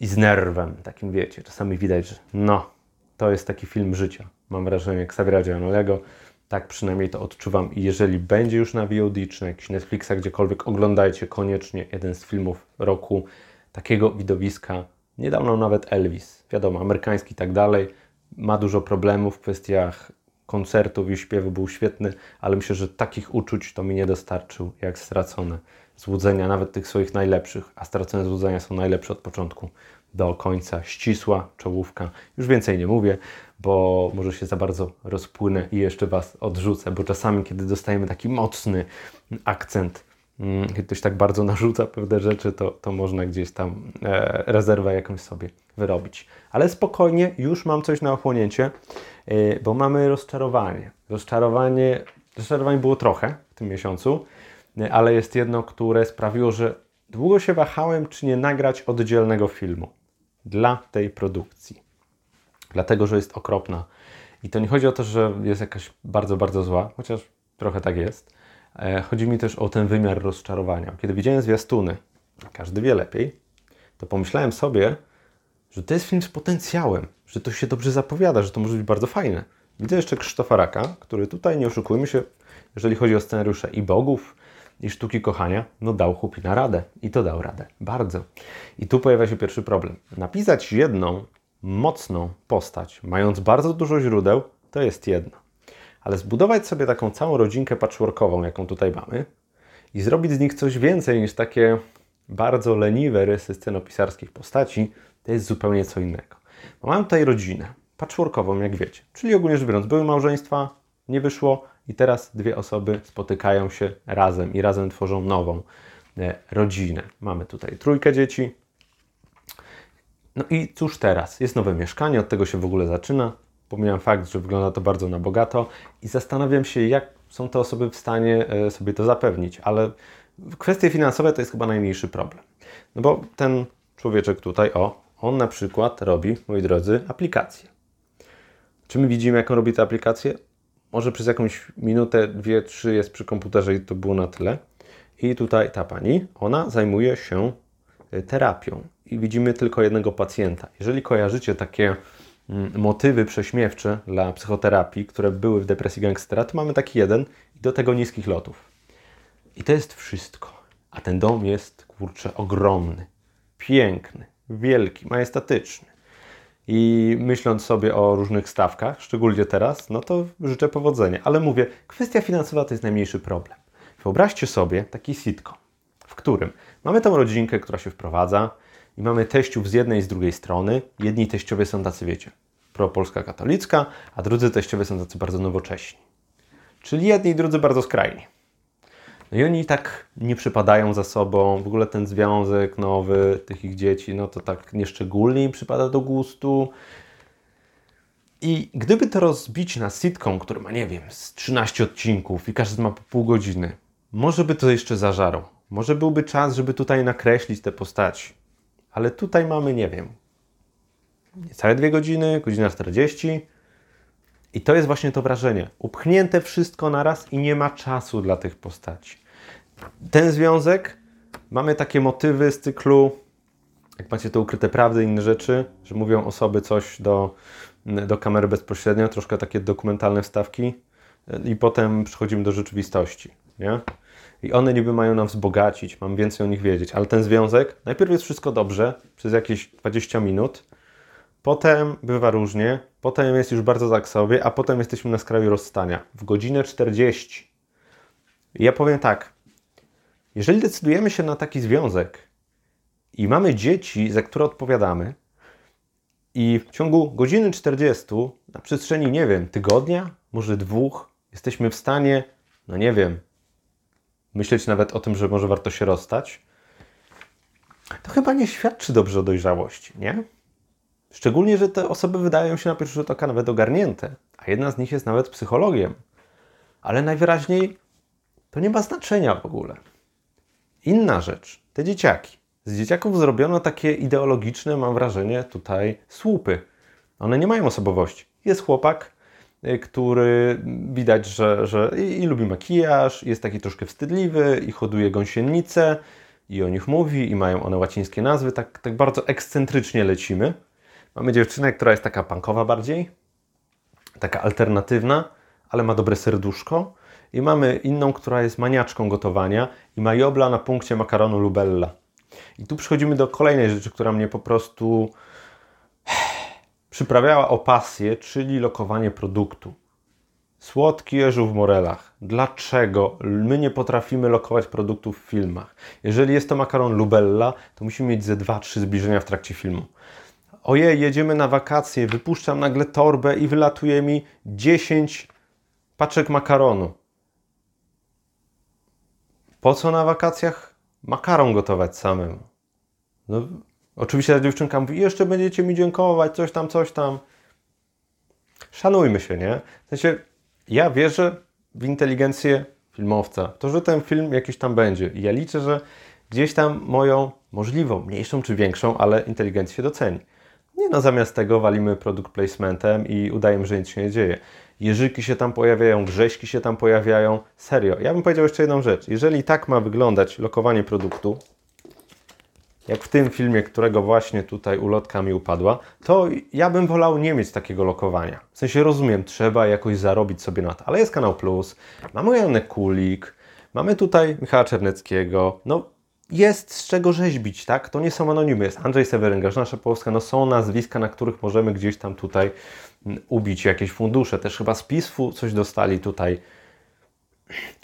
i z nerwem, takim wiecie. Czasami widać, że no, to jest taki film życia. Mam wrażenie, jak Xaviera Giannolego, tak przynajmniej to odczuwam. I jeżeli będzie już na VOD czy na jakiś Netflixa, gdziekolwiek, oglądajcie koniecznie jeden z filmów roku takiego widowiska. Niedawno nawet Elvis, wiadomo, amerykański i tak dalej, ma dużo problemów w kwestiach koncertów i śpiewu, był świetny, ale myślę, że takich uczuć to mi nie dostarczył jak stracone złudzenia, nawet tych swoich najlepszych, a stracone złudzenia są najlepsze od początku do końca. Ścisła czołówka. Już więcej nie mówię, bo może się za bardzo rozpłynę i jeszcze Was odrzucę, bo czasami, kiedy dostajemy taki mocny akcent, mm, kiedy ktoś tak bardzo narzuca pewne rzeczy, to, to można gdzieś tam e, rezerwę jakąś sobie wyrobić. Ale spokojnie, już mam coś na ochłonięcie, bo mamy rozczarowanie. Rozczarowanie, rozczarowań było trochę w tym miesiącu ale jest jedno, które sprawiło, że długo się wahałem, czy nie nagrać oddzielnego filmu dla tej produkcji. Dlatego, że jest okropna. I to nie chodzi o to, że jest jakaś bardzo, bardzo zła, chociaż trochę tak jest. E, chodzi mi też o ten wymiar rozczarowania. Kiedy widziałem zwiastuny, każdy wie lepiej, to pomyślałem sobie, że to jest film z potencjałem, że to się dobrze zapowiada, że to może być bardzo fajne. Widzę jeszcze Krzysztofa Raka, który tutaj, nie oszukujmy się, jeżeli chodzi o scenariusze i bogów, i sztuki kochania, no dał chłopi na radę. I to dał radę. Bardzo. I tu pojawia się pierwszy problem. Napisać jedną mocną postać, mając bardzo dużo źródeł, to jest jedno. Ale zbudować sobie taką całą rodzinkę patchworkową, jaką tutaj mamy, i zrobić z nich coś więcej niż takie bardzo leniwe rysy scenopisarskich postaci, to jest zupełnie co innego. Bo mam tutaj rodzinę patchworkową, jak wiecie. Czyli ogólnie rzecz biorąc, były małżeństwa, nie wyszło, i teraz dwie osoby spotykają się razem i razem tworzą nową e, rodzinę. Mamy tutaj trójkę dzieci. No i cóż teraz? Jest nowe mieszkanie, od tego się w ogóle zaczyna. Pomijam fakt, że wygląda to bardzo na bogato i zastanawiam się, jak są te osoby w stanie e, sobie to zapewnić, ale kwestie finansowe to jest chyba najmniejszy problem. No bo ten człowieczek tutaj, o, on na przykład robi, moi drodzy, aplikację. Czy my widzimy, jak on robi tę aplikację? może przez jakąś minutę, dwie, trzy jest przy komputerze i to było na tyle. I tutaj ta pani, ona zajmuje się y, terapią i widzimy tylko jednego pacjenta. Jeżeli kojarzycie takie mm, motywy prześmiewcze dla psychoterapii, które były w depresji gangstera, to mamy taki jeden i do tego niskich lotów. I to jest wszystko. A ten dom jest, kurczę, ogromny, piękny, wielki, majestatyczny i myśląc sobie o różnych stawkach, szczególnie teraz, no to życzę powodzenia. Ale mówię, kwestia finansowa to jest najmniejszy problem. Wyobraźcie sobie taki sitcom, w którym mamy tą rodzinkę, która się wprowadza i mamy teściów z jednej i z drugiej strony. Jedni teściowie są tacy, wiecie, propolska katolicka, a drudzy teściowie są tacy bardzo nowocześni. Czyli jedni i drudzy bardzo skrajni. No i oni tak nie przypadają za sobą. W ogóle ten związek nowy tych ich dzieci, no to tak nieszczególnie im przypada do gustu. I gdyby to rozbić na sitcom, który ma, nie wiem, z 13 odcinków i każdy ma po pół godziny, może by to jeszcze zażarło. Może byłby czas, żeby tutaj nakreślić te postaci. Ale tutaj mamy, nie wiem, niecałe dwie godziny, godzina 40. I to jest właśnie to wrażenie. Upchnięte wszystko naraz i nie ma czasu dla tych postaci. Ten związek, mamy takie motywy z cyklu, jak macie te ukryte prawdy i inne rzeczy, że mówią osoby coś do, do kamery bezpośrednio, troszkę takie dokumentalne wstawki i potem przechodzimy do rzeczywistości, nie? I one niby mają nam wzbogacić, mam więcej o nich wiedzieć, ale ten związek, najpierw jest wszystko dobrze, przez jakieś 20 minut, potem bywa różnie, potem jest już bardzo tak sobie, a potem jesteśmy na skraju rozstania, w godzinę 40. I ja powiem tak, jeżeli decydujemy się na taki związek i mamy dzieci, za które odpowiadamy, i w ciągu godziny 40, na przestrzeni, nie wiem, tygodnia, może dwóch, jesteśmy w stanie, no nie wiem, myśleć nawet o tym, że może warto się rozstać, to chyba nie świadczy dobrze o dojrzałości, nie? Szczególnie, że te osoby wydają się na pierwszy rzut oka nawet ogarnięte, a jedna z nich jest nawet psychologiem. Ale najwyraźniej to nie ma znaczenia w ogóle. Inna rzecz, te dzieciaki. Z dzieciaków zrobiono takie ideologiczne, mam wrażenie, tutaj słupy. One nie mają osobowości. Jest chłopak, y, który widać, że, że i, i lubi makijaż, jest taki troszkę wstydliwy i hoduje gąsienicę i o nich mówi i mają one łacińskie nazwy. Tak, tak bardzo ekscentrycznie lecimy. Mamy dziewczynę, która jest taka punkowa bardziej, taka alternatywna, ale ma dobre serduszko. I mamy inną, która jest maniaczką gotowania i ma jobla na punkcie makaronu Lubella. I tu przechodzimy do kolejnej rzeczy, która mnie po prostu przyprawiała o pasję, czyli lokowanie produktu. Słodki jeżu w morelach. Dlaczego my nie potrafimy lokować produktów w filmach? Jeżeli jest to makaron Lubella, to musimy mieć ze 2-3 zbliżenia w trakcie filmu. Ojej, jedziemy na wakacje, wypuszczam nagle torbę i wylatuje mi 10 paczek makaronu. Po co na wakacjach makaron gotować samemu? No, oczywiście ta dziewczynka mówi, jeszcze będziecie mi dziękować, coś tam, coś tam. Szanujmy się, nie? W sensie, ja wierzę w inteligencję filmowca, to, że ten film jakiś tam będzie. I ja liczę, że gdzieś tam moją możliwą, mniejszą czy większą, ale inteligencję doceni. Nie no, zamiast tego walimy produkt placementem i udajemy, że nic się nie dzieje. Jeżyki się tam pojawiają, grześki się tam pojawiają. Serio, ja bym powiedział jeszcze jedną rzecz. Jeżeli tak ma wyglądać lokowanie produktu, jak w tym filmie, którego właśnie tutaj ulotka mi upadła, to ja bym wolał nie mieć takiego lokowania. W sensie rozumiem, trzeba jakoś zarobić sobie na to, ale jest Kanał Plus, mamy Janek Kulik, mamy tutaj Michała Czerneckiego, no jest z czego rzeźbić, tak? To nie są anonimy, jest Andrzej Seweryn, Grażyna Szapowska, no są nazwiska, na których możemy gdzieś tam tutaj ubić jakieś fundusze. Też chyba z PISF-u coś dostali tutaj.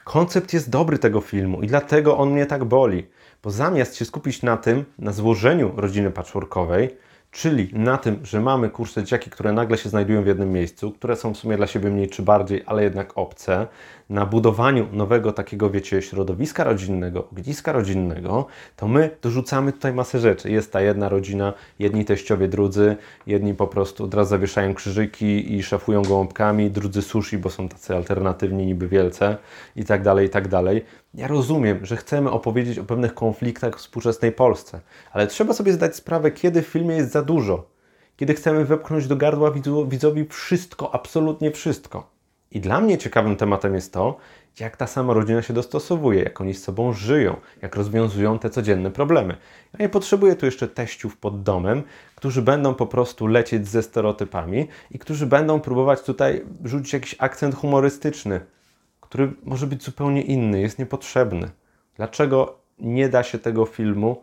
Koncept jest dobry tego filmu i dlatego on mnie tak boli, bo zamiast się skupić na tym, na złożeniu rodziny patchworkowej, Czyli na tym, że mamy kurczę dzieciaki, które nagle się znajdują w jednym miejscu, które są w sumie dla siebie mniej czy bardziej, ale jednak obce, na budowaniu nowego takiego, wiecie, środowiska rodzinnego, ogniska rodzinnego, to my dorzucamy tutaj masę rzeczy. Jest ta jedna rodzina, jedni teściowie, drudzy, jedni po prostu od razu zawieszają krzyżyki i szafują gołąbkami, drudzy sushi, bo są tacy alternatywni niby wielce i tak dalej, i tak dalej. Ja rozumiem, że chcemy opowiedzieć o pewnych konfliktach w współczesnej Polsce, ale trzeba sobie zdać sprawę, kiedy w filmie jest za dużo. Kiedy chcemy wepchnąć do gardła widzowi wszystko, absolutnie wszystko. I dla mnie ciekawym tematem jest to, jak ta sama rodzina się dostosowuje, jak oni z sobą żyją, jak rozwiązują te codzienne problemy. Ja nie potrzebuję tu jeszcze teściów pod domem, którzy będą po prostu lecieć ze stereotypami i którzy będą próbować tutaj rzucić jakiś akcent humorystyczny który może być zupełnie inny, jest niepotrzebny. Dlaczego nie da się tego filmu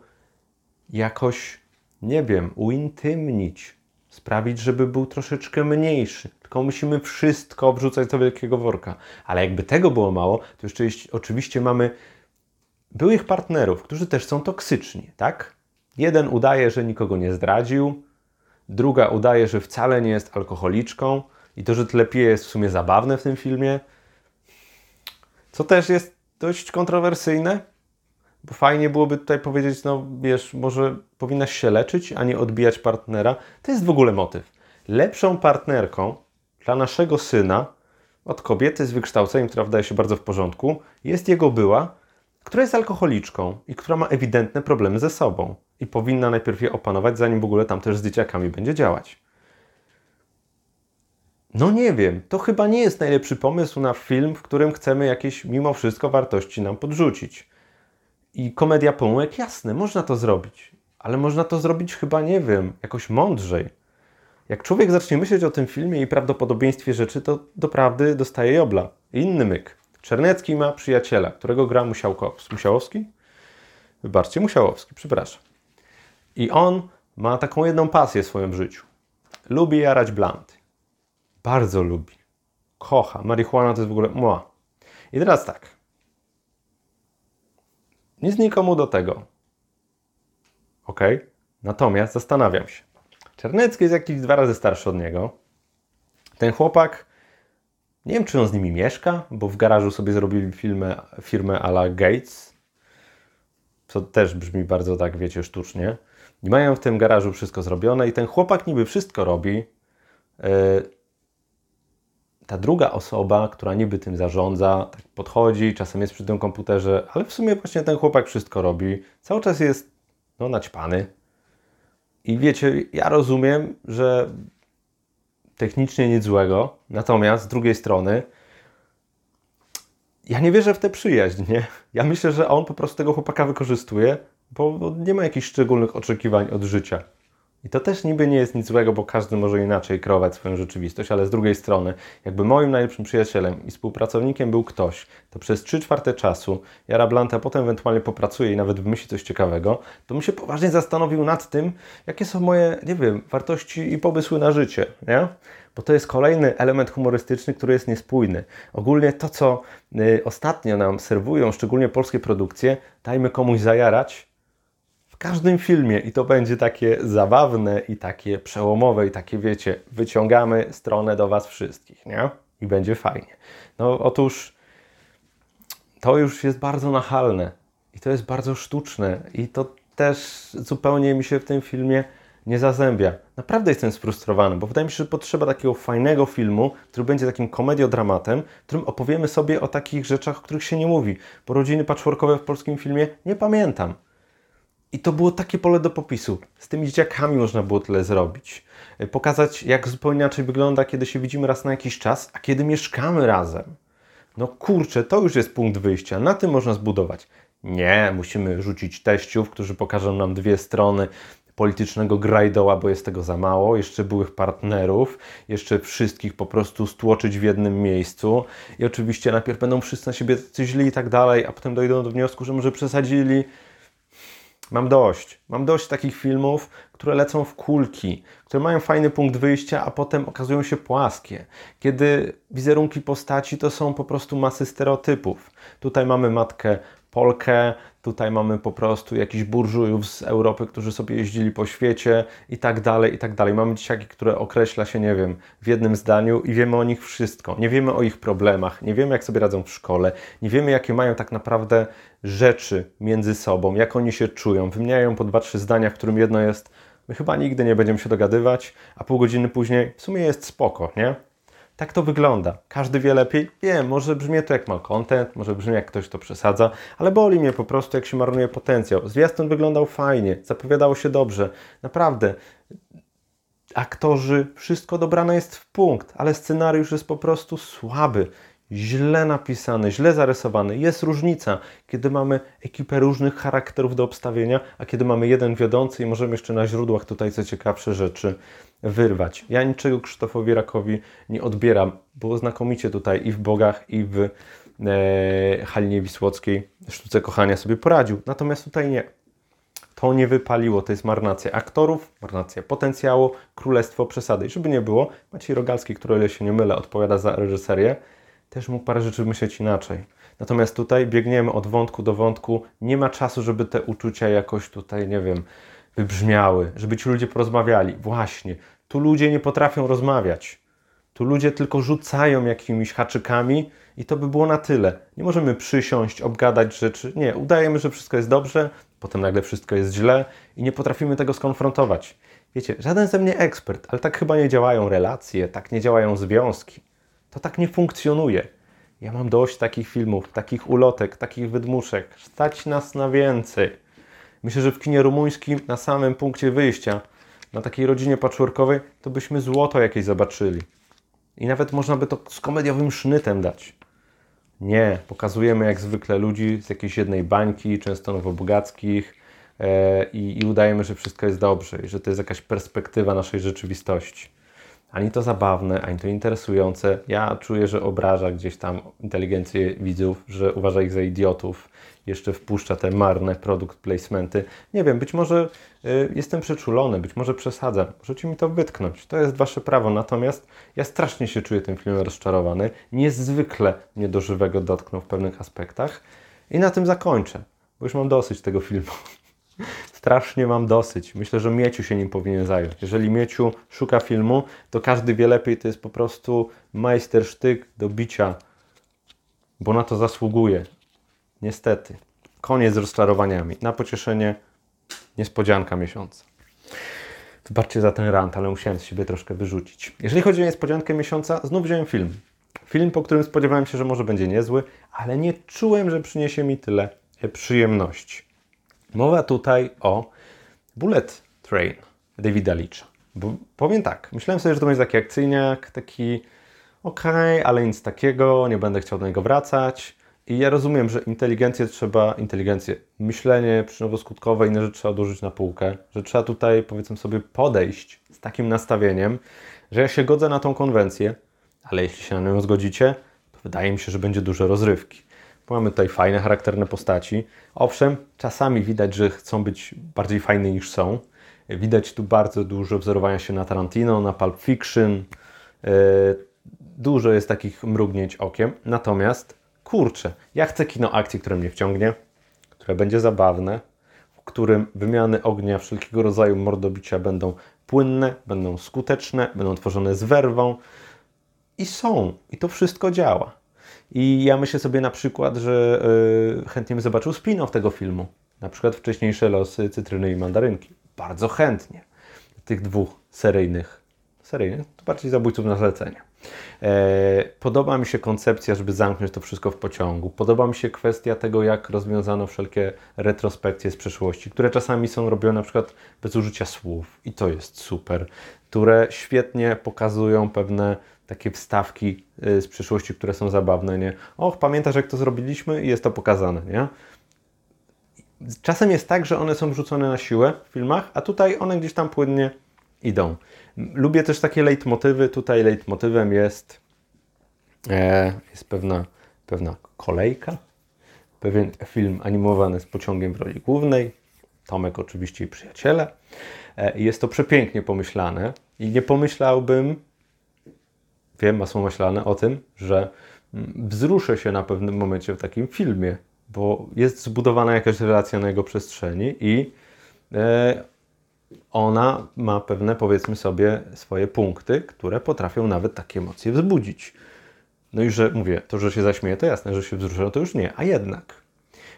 jakoś, nie wiem, uintymnić, sprawić, żeby był troszeczkę mniejszy? Tylko musimy wszystko obrzucać do wielkiego worka. Ale jakby tego było mało, to jeszcze oczywiście mamy byłych partnerów, którzy też są toksyczni, tak? Jeden udaje, że nikogo nie zdradził, druga udaje, że wcale nie jest alkoholiczką i to, że tyle pije jest w sumie zabawne w tym filmie, co też jest dość kontrowersyjne, bo fajnie byłoby tutaj powiedzieć, no wiesz, może powinnaś się leczyć, a nie odbijać partnera. To jest w ogóle motyw. Lepszą partnerką dla naszego syna od kobiety z wykształceniem, która wydaje się bardzo w porządku, jest jego była, która jest alkoholiczką i która ma ewidentne problemy ze sobą i powinna najpierw je opanować, zanim w ogóle tam też z dzieciakami będzie działać. No nie wiem, to chyba nie jest najlepszy pomysł na film, w którym chcemy jakieś mimo wszystko wartości nam podrzucić. I komedia pomyłek, jasne, można to zrobić, ale można to zrobić chyba, nie wiem, jakoś mądrzej. Jak człowiek zacznie myśleć o tym filmie i prawdopodobieństwie rzeczy, to doprawdy dostaje jobla. Inny myk. Czernecki ma przyjaciela, którego gra Musiałkowski. Musiałowski? Wybaczcie, Musiałowski, przepraszam. I on ma taką jedną pasję w swoim życiu. Lubi jarać blanty. Bardzo lubi. Kocha. Marihuana to jest w ogóle... Mua. I teraz tak. Nic nikomu do tego. Ok? Natomiast zastanawiam się. Czarnecki jest jakiś dwa razy starszy od niego. Ten chłopak, nie wiem czy on z nimi mieszka, bo w garażu sobie zrobili firmę, firmę a la Gates, co też brzmi bardzo tak, wiecie, sztucznie. I mają w tym garażu wszystko zrobione i ten chłopak niby wszystko robi. E, ta druga osoba, która niby tym zarządza, tak podchodzi, czasem jest przy tym komputerze, ale w sumie właśnie ten chłopak wszystko robi. Cały czas jest no, naćpany. I wiecie, ja rozumiem, że technicznie nic złego, natomiast z drugiej strony ja nie wierzę w tę przyjaźń, nie? Ja myślę, że on po prostu tego chłopaka wykorzystuje, bo nie ma jakichś szczególnych oczekiwań od życia. I to też niby nie jest nic złego, bo każdy może inaczej kreować swoją rzeczywistość, ale z drugiej strony, jakby moim najlepszym przyjacielem i współpracownikiem był ktoś, to przez 3 czwarte czasu jara blanta, potem ewentualnie popracuje i nawet wymyśli coś ciekawego, to bym się poważnie zastanowił nad tym, jakie są moje, nie wiem, wartości i pomysły na życie, nie? Bo to jest kolejny element humorystyczny, który jest niespójny. Ogólnie to, co y, ostatnio nam serwują, szczególnie polskie produkcje, dajmy komuś zajarać, każdym filmie i to będzie takie zabawne i takie przełomowe i takie wiecie, wyciągamy stronę do Was wszystkich, nie? I będzie fajnie. No otóż to już jest bardzo nachalne i to jest bardzo sztuczne i to też zupełnie mi się w tym filmie nie zazębia. Naprawdę jestem sfrustrowany, bo wydaje mi się, że potrzeba takiego fajnego filmu, który będzie takim komediodramatem, w którym opowiemy sobie o takich rzeczach, o których się nie mówi. Bo rodziny patchworkowe w polskim filmie nie pamiętam. I to było takie pole do popisu. Z tymi dzieciakami można było tyle zrobić. E, pokazać, jak zupełnie inaczej wygląda, kiedy się widzimy raz na jakiś czas, a kiedy mieszkamy razem. No kurczę, to już jest punkt wyjścia. Na tym można zbudować. Nie, musimy rzucić teściów, którzy pokażą nam dwie strony politycznego grajdoła, bo jest tego za mało, jeszcze byłych partnerów, jeszcze wszystkich po prostu stłoczyć w jednym miejscu i oczywiście najpierw będą wszyscy na siebie źli i tak dalej, a potem dojdą do wniosku, że może przesadzili. Mam dość. Mam dość takich filmów, które lecą w kulki, które mają fajny punkt wyjścia, a potem okazują się płaskie. Kiedy wizerunki postaci to są po prostu masy stereotypów. Tutaj mamy matkę Polkę, tutaj mamy po prostu jakichś burżujów z Europy, którzy sobie jeździli po świecie i tak dalej, i tak dalej. Mamy dzieciaki, które określa się, nie wiem, w jednym zdaniu i wiemy o nich wszystko. Nie wiemy o ich problemach, nie wiemy jak sobie radzą w szkole, nie wiemy jakie mają tak naprawdę rzeczy między sobą, jak oni się czują. Wymieniają po dwa, trzy zdania, w którym jedno jest my chyba nigdy nie będziemy się dogadywać, a pół godziny później w sumie jest spoko, nie? Tak to wygląda. Każdy wie lepiej. Wiem, może brzmi to jak malcontent, może brzmi jak ktoś to przesadza, ale boli mnie po prostu, jak się marnuje potencjał. Zwiastun wyglądał fajnie, zapowiadało się dobrze. Naprawdę. Aktorzy, wszystko dobrane jest w punkt, ale scenariusz jest po prostu słaby źle napisany, źle zarysowany. Jest różnica, kiedy mamy ekipę różnych charakterów do obstawienia, a kiedy mamy jeden wiodący i możemy jeszcze na źródłach tutaj co ciekawsze rzeczy wyrwać. Ja niczego Krzysztofowi Rakowi nie odbieram. Było znakomicie tutaj i w Bogach, i w e, Halinie Wisłockiej Sztuce Kochania sobie poradził. Natomiast tutaj nie. To nie wypaliło, to jest marnacja aktorów, marnacja potencjału, królestwo przesady. I żeby nie było, Maciej Rogalski, który, o ile się nie mylę, odpowiada za reżyserię, też mógł parę rzeczy myśleć inaczej. Natomiast tutaj biegniemy od wątku do wątku, nie ma czasu, żeby te uczucia jakoś tutaj, nie wiem, wybrzmiały, żeby ci ludzie porozmawiali. Właśnie, tu ludzie nie potrafią rozmawiać. Tu ludzie tylko rzucają jakimiś haczykami i to by było na tyle. Nie możemy przysiąść, obgadać rzeczy. Nie, udajemy, że wszystko jest dobrze, potem nagle wszystko jest źle i nie potrafimy tego skonfrontować. Wiecie, żaden ze mnie ekspert, ale tak chyba nie działają relacje, tak nie działają związki. To tak nie funkcjonuje. Ja mam dość takich filmów, takich ulotek, takich wydmuszek. Stać nas na więcej. Myślę, że w kinie rumuńskim na samym punkcie wyjścia, na takiej rodzinie patchworkowej, to byśmy złoto jakieś zobaczyli. I nawet można by to z komediowym sznytem dać. Nie, pokazujemy jak zwykle ludzi z jakiejś jednej bańki, często nowobogackich i, i udajemy, że wszystko jest dobrze i że to jest jakaś perspektywa naszej rzeczywistości. Ani to zabawne, ani to interesujące. Ja czuję, że obraża gdzieś tam inteligencję widzów, że uważa ich za idiotów jeszcze wpuszcza te marne produkt placementy. Nie wiem, być może y, jestem przeczulony, być może przesadzam. Możecie mi to wytknąć. To jest wasze prawo. Natomiast ja strasznie się czuję tym filmem rozczarowany. Niezwykle mnie do żywego dotknął w pewnych aspektach. I na tym zakończę, bo już mam dosyć tego filmu. Strasznie mam dosyć. Myślę, że Mieciu się nim powinien zająć. Jeżeli Mieciu szuka filmu, to każdy wie lepiej. To jest po prostu majstersztyk do bicia, bo na to zasługuje. Niestety. Koniec z rozczarowaniami. Na pocieszenie niespodzianka miesiąca. Wybaczcie za ten rant, ale musiałem z siebie troszkę wyrzucić. Jeżeli chodzi o niespodziankę miesiąca, znów wziąłem film. Film, po którym spodziewałem się, że może będzie niezły, ale nie czułem, że przyniesie mi tyle przyjemności. Mowa tutaj o Bullet Train Davida Leacha. Bo powiem tak, myślałem sobie, że to będzie taki akcyjniak, taki okej, okay, ale nic takiego, nie będę chciał do niego wracać. I ja rozumiem, że inteligencję trzeba, inteligencję, myślenie przyczynowo-skutkowe, inne rzeczy trzeba odłożyć na półkę, że trzeba tutaj, powiedzmy sobie, podejść z takim nastawieniem, że ja się godzę na tą konwencję, ale jeśli się na nią zgodzicie, to wydaje mi się, że będzie dużo rozrywki. Mamy tutaj fajne, charakterne postaci. Owszem, czasami widać, że chcą być bardziej fajne niż są. Widać tu bardzo dużo wzorowania się na Tarantino, na Pulp Fiction. E, dużo jest takich mrugnięć okiem. Natomiast kurczę, ja chcę kino akcji, które mnie wciągnie, które będzie zabawne, w którym wymiany ognia wszelkiego rodzaju mordobicia będą płynne, będą skuteczne, będą tworzone z werwą i są. I to wszystko działa. I ja myślę sobie na przykład, że yy, chętnie bym zobaczył spin-off tego filmu. Na przykład wcześniejsze losy cytryny i mandarynki. Bardzo chętnie. Tych dwóch seryjnych. Seryjnych? To bardziej zabójców na zlecenie. E, podoba mi się koncepcja, żeby zamknąć to wszystko w pociągu. Podoba mi się kwestia tego, jak rozwiązano wszelkie retrospekcje z przeszłości, które czasami są robione na przykład bez użycia słów i to jest super, które świetnie pokazują pewne takie wstawki y, z przeszłości, które są zabawne, nie? Och, pamiętasz jak to zrobiliśmy i jest to pokazane, nie? Czasem jest tak, że one są wrzucone na siłę w filmach, a tutaj one gdzieś tam płynnie idą. Lubię też takie leitmotywy. Tutaj leitmotywem jest, e, jest pewna, pewna kolejka, pewien film animowany z pociągiem w roli głównej. Tomek oczywiście i przyjaciele. E, jest to przepięknie pomyślane i nie pomyślałbym, wiem, masło myślane o tym, że mm, wzruszę się na pewnym momencie w takim filmie, bo jest zbudowana jakaś relacja na jego przestrzeni i e, ona ma pewne, powiedzmy sobie, swoje punkty, które potrafią nawet takie emocje wzbudzić. No i że mówię, to, że się zaśmieje, to jasne, że się wzruszę, to już nie, a jednak.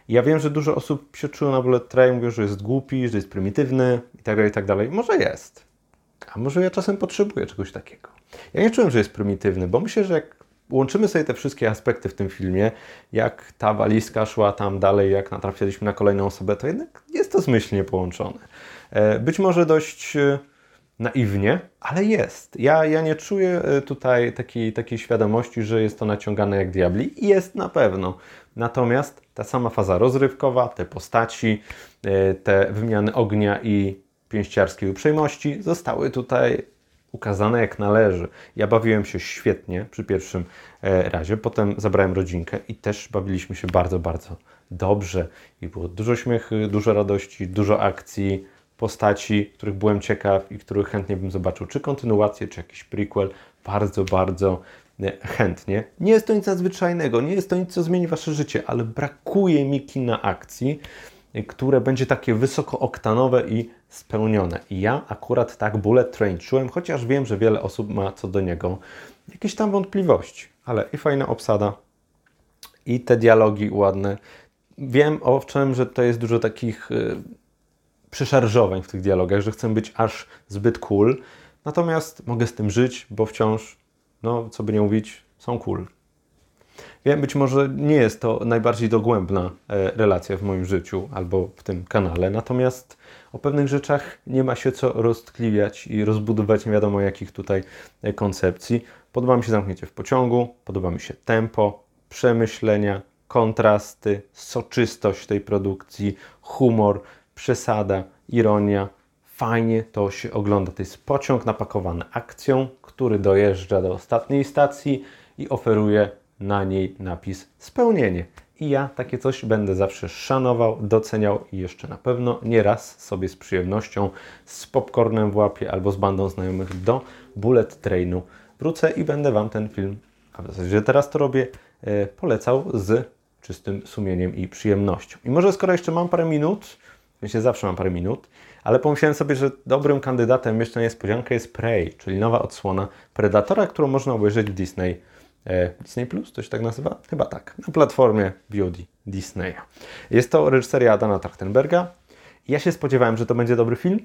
Ja wiem, że dużo osób się czuło na bullet train, mówią, że jest głupi, że jest prymitywny i tak dalej, i tak dalej. Może jest. A może ja czasem potrzebuję czegoś takiego. Ja nie czułem, że jest prymitywny, bo myślę, że jak łączymy sobie te wszystkie aspekty w tym filmie, jak ta walizka szła tam dalej, jak natrafiliśmy na kolejną osobę, to jednak jest to zmyślnie połączone. E, być może dość e, naiwnie, ale jest. Ja, ja nie czuję e, tutaj takiej, takiej świadomości, że jest to naciągane jak diabli. Jest na pewno. Natomiast ta sama faza rozrywkowa, te postaci, te wymiany ognia i pięściarskiej uprzejmości zostały tutaj ukazane jak należy. Ja bawiłem się świetnie przy pierwszym razie, potem zabrałem rodzinkę i też bawiliśmy się bardzo, bardzo dobrze. I było dużo śmiechu, dużo radości, dużo akcji, postaci, których byłem ciekaw i których chętnie bym zobaczył, czy kontynuację, czy jakiś prequel. Bardzo, bardzo e, chętnie. Nie jest to nic nadzwyczajnego, nie jest to nic, co zmieni Wasze życie, ale brakuje mi kina akcji, e, które będzie takie wysokooktanowe i spełnione. I ja akurat tak Bullet Train czułem, chociaż wiem, że wiele osób ma co do niego jakieś tam wątpliwości. Ale i fajna obsada, i te dialogi ładne. Wiem owszem, że to jest dużo takich y, przeszarżowań w tych dialogach, że chcę być aż zbyt cool. Natomiast mogę z tym żyć, bo wciąż, no co by nie mówić, są cool. Wiem, być może nie jest to najbardziej dogłębna e, relacja w moim życiu albo w tym kanale, natomiast o pewnych rzeczach nie ma się co roztkliwiać i rozbudować nie wiadomo jakich tutaj e, koncepcji. Podoba mi się zamknięcie w pociągu, podoba mi się tempo, przemyślenia, kontrasty, soczystość tej produkcji, humor, przesada, ironia. Fajnie to się ogląda. To jest pociąg napakowany akcją, który dojeżdża do ostatniej stacji i oferuje na niej napis spełnienie. I ja takie coś będę zawsze szanował, doceniał i jeszcze na pewno nieraz sobie z przyjemnością, z popcornem w łapie albo z bandą znajomych do Bullet Trainu wrócę i będę Wam ten film, a w zasadzie teraz to robię, e, polecał z czystym sumieniem i przyjemnością. I może skoro jeszcze mam parę minut, myślę, zawsze mam parę minut, ale pomyślałem sobie, że dobrym kandydatem jeszcze na niespodziankę jest Prey, czyli nowa odsłona Predatora, którą można obejrzeć w Disney Disney Plus, to się tak nazywa? Chyba tak, na platformie VOD Disneya. Jest to reżyseria Adana Trachtenberga. Ja się spodziewałem, że to będzie dobry film,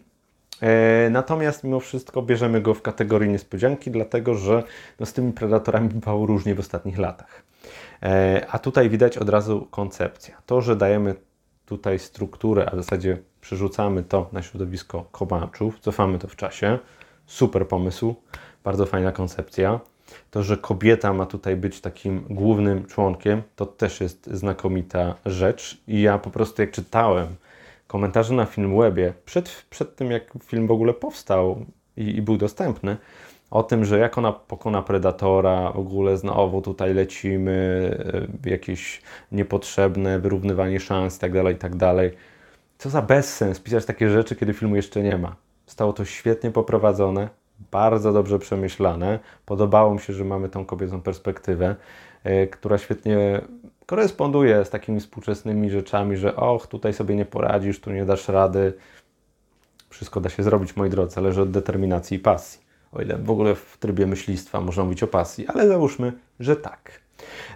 e, natomiast mimo wszystko bierzemy go w kategorii niespodzianki, dlatego że no, z tymi predatorami bywało różnie w ostatnich latach. E, a tutaj widać od razu koncepcja. To, że dajemy tutaj strukturę, a w zasadzie przerzucamy to na środowisko kobanczów, cofamy to w czasie. Super pomysł, bardzo fajna koncepcja. To, że kobieta ma tutaj być takim głównym członkiem, to też jest znakomita rzecz. I ja po prostu jak czytałem komentarze na Filmwebie, przed, przed tym jak film w ogóle powstał i, i był dostępny, o tym, że jak ona pokona Predatora, w ogóle znowu tutaj lecimy, e, jakieś niepotrzebne wyrównywanie szans itd., tak itd. Tak Co za bezsens pisać takie rzeczy, kiedy filmu jeszcze nie ma. Stało to świetnie poprowadzone, bardzo dobrze przemyślane. Podobało mi się, że mamy tą kobiecą perspektywę, e, która świetnie koresponduje z takimi współczesnymi rzeczami, że och, tutaj sobie nie poradzisz, tu nie dasz rady. Wszystko da się zrobić, moi drodzy, zależy od determinacji i pasji. O ile w ogóle w trybie myślistwa można mówić o pasji, ale załóżmy, że tak.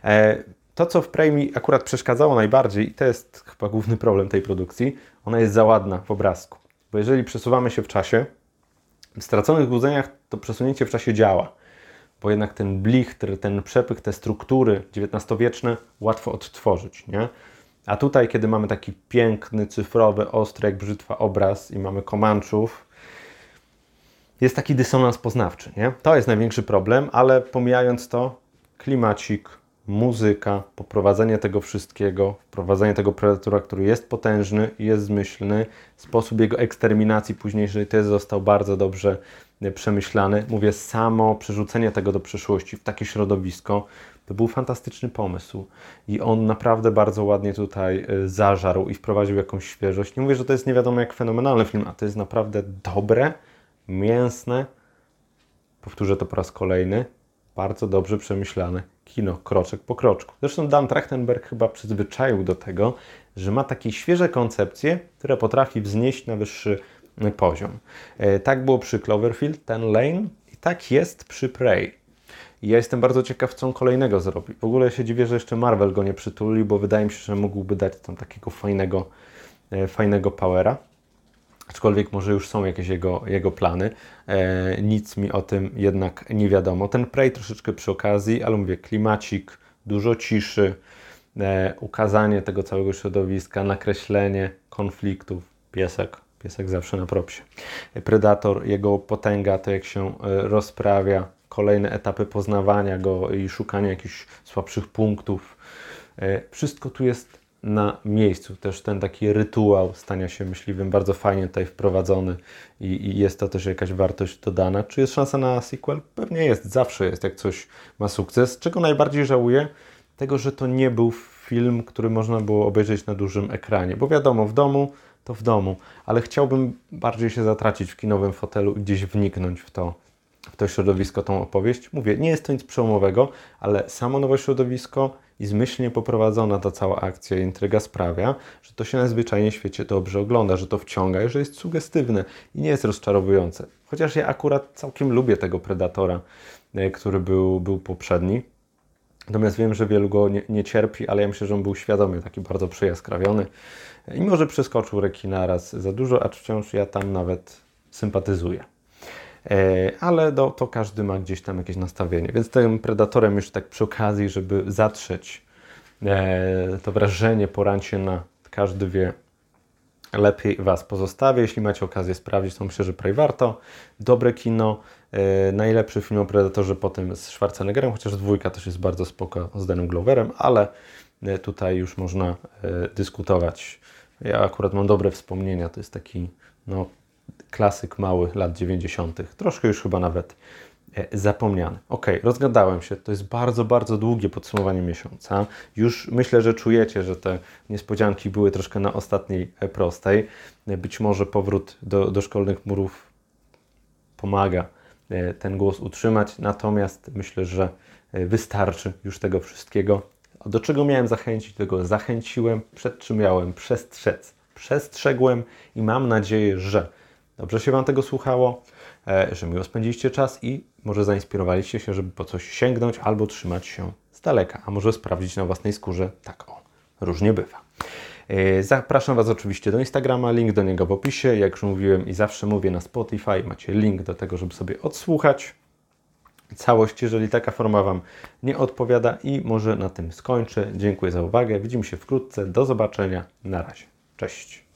E, to, co w Prey mi akurat przeszkadzało najbardziej, i to jest chyba główny problem tej produkcji, ona jest za ładna w obrazku. Bo jeżeli przesuwamy się w czasie, straconych budzeniach to przesunięcie w czasie działa, bo jednak ten blichtr, ten przepych, te struktury XIX-wieczne łatwo odtworzyć, nie? A tutaj, kiedy mamy taki piękny, cyfrowy, ostry jak brzytwa obraz i mamy komanczów, jest taki dysonans poznawczy, nie? To jest największy problem, ale pomijając to, klimacik, muzyka, poprowadzenie tego wszystkiego, wprowadzenie tego predatora, który jest potężny i jest zmyślny, sposób jego eksterminacji późniejszej też został bardzo dobrze e, przemyślany. Mówię, samo przerzucenie tego do przyszłości w takie środowisko, to był fantastyczny pomysł i on naprawdę bardzo ładnie tutaj e, zażarł i wprowadził jakąś świeżość. Nie mówię, że to jest nie wiadomo jak fenomenalny film, a to jest naprawdę dobre, mięsne, powtórzę to po raz kolejny, bardzo dobrze przemyślane kino, kroczek po kroczku. Zresztą Dan Trachtenberg chyba przyzwyczaił do tego, że ma takie świeże koncepcje, które potrafi wznieść na wyższy poziom. E, tak było przy Cloverfield, Ten Lane i tak jest przy Prey. Ja jestem bardzo ciekaw, co on kolejnego zrobi. W ogóle się dziwię, że jeszcze Marvel go nie przytulił, bo wydaje mi się, że mógłby dać tam takiego fajnego, e, fajnego powera aczkolwiek może już są jakieś jego, jego plany. E, nic mi o tym jednak nie wiadomo. Ten Prey troszeczkę przy okazji, ale mówię, klimacik, dużo ciszy, e, ukazanie tego całego środowiska, nakreślenie konfliktów, piesek, piesek zawsze na propsie. Predator, jego potęga, to jak się e, rozprawia, kolejne etapy poznawania go i szukania jakichś słabszych punktów. E, wszystko tu jest na miejscu. Też ten taki rytuał stania się myśliwym bardzo fajnie tutaj wprowadzony i, i, jest to też jakaś wartość dodana. Czy jest szansa na sequel? Pewnie jest, zawsze jest, jak coś ma sukces. Czego najbardziej żałuję? Tego, że to nie był film, który można było obejrzeć na dużym ekranie, bo wiadomo, w domu to w domu, ale chciałbym bardziej się zatracić w kinowym fotelu i gdzieś wniknąć w to, w to środowisko, tą opowieść. Mówię, nie jest to nic przełomowego, ale samo nowe środowisko i zmyślnie poprowadzona ta cała akcja i intryga sprawia, że to się najzwyczajniej w świecie dobrze ogląda, że to wciąga i że jest sugestywne i nie jest rozczarowujące. Chociaż ja akurat całkiem lubię tego Predatora, e, który był, był poprzedni. Natomiast wiem, że wielu go nie, nie, cierpi, ale ja myślę, że on był świadomie taki bardzo przejaskrawiony i może przeskoczył rekina raz za dużo, acz wciąż ja tam nawet sympatyzuję. E, ale to każdy ma gdzieś tam jakieś nastawienie. Więc tym predatorem już tak przy okazji, żeby zatrzeć e, to wrażenie po rancie na każdy wie, lepiej Was pozostawię. Jeśli macie okazję sprawdzić, to myślę, że prawie warto. Dobre kino, e, najlepszy film o Predatorze potem z Schwarzeneggerem, chociaż dwójka też jest bardzo spoko z Danem Gloverem, ale tutaj już można dyskutować. Ja akurat mam dobre wspomnienia, to jest taki no, klasyk mały lat 90., troszkę już chyba nawet e, zapomniany. Ok, rozgadałem się. To jest bardzo, bardzo długie podsumowanie miesiąca. Już myślę, że czujecie, że te niespodzianki były troszkę na ostatniej e, prostej. E, być może powrót do, do szkolnych murów pomaga ten głos utrzymać, natomiast myślę, że wystarczy już tego wszystkiego. Do czego miałem zachęcić, tego zachęciłem, przed czym miałem przestrzec. Przestrzegłem i mam nadzieję, że dobrze się Wam tego słuchało, e, że miło spędziliście czas i może zainspirowaliście się, żeby po coś sięgnąć albo trzymać się z daleka, a może sprawdzić na własnej skórze. Tak o, różnie bywa. E, zapraszam Was oczywiście do Instagrama, link do niego w opisie. Jak już mówiłem i zawsze mówię na Spotify, macie link do tego, żeby sobie odsłuchać całość, jeżeli taka forma Wam nie odpowiada i może na tym skończę. Dziękuję za uwagę. Widzimy się wkrótce. Do zobaczenia. Na razie. Cześć.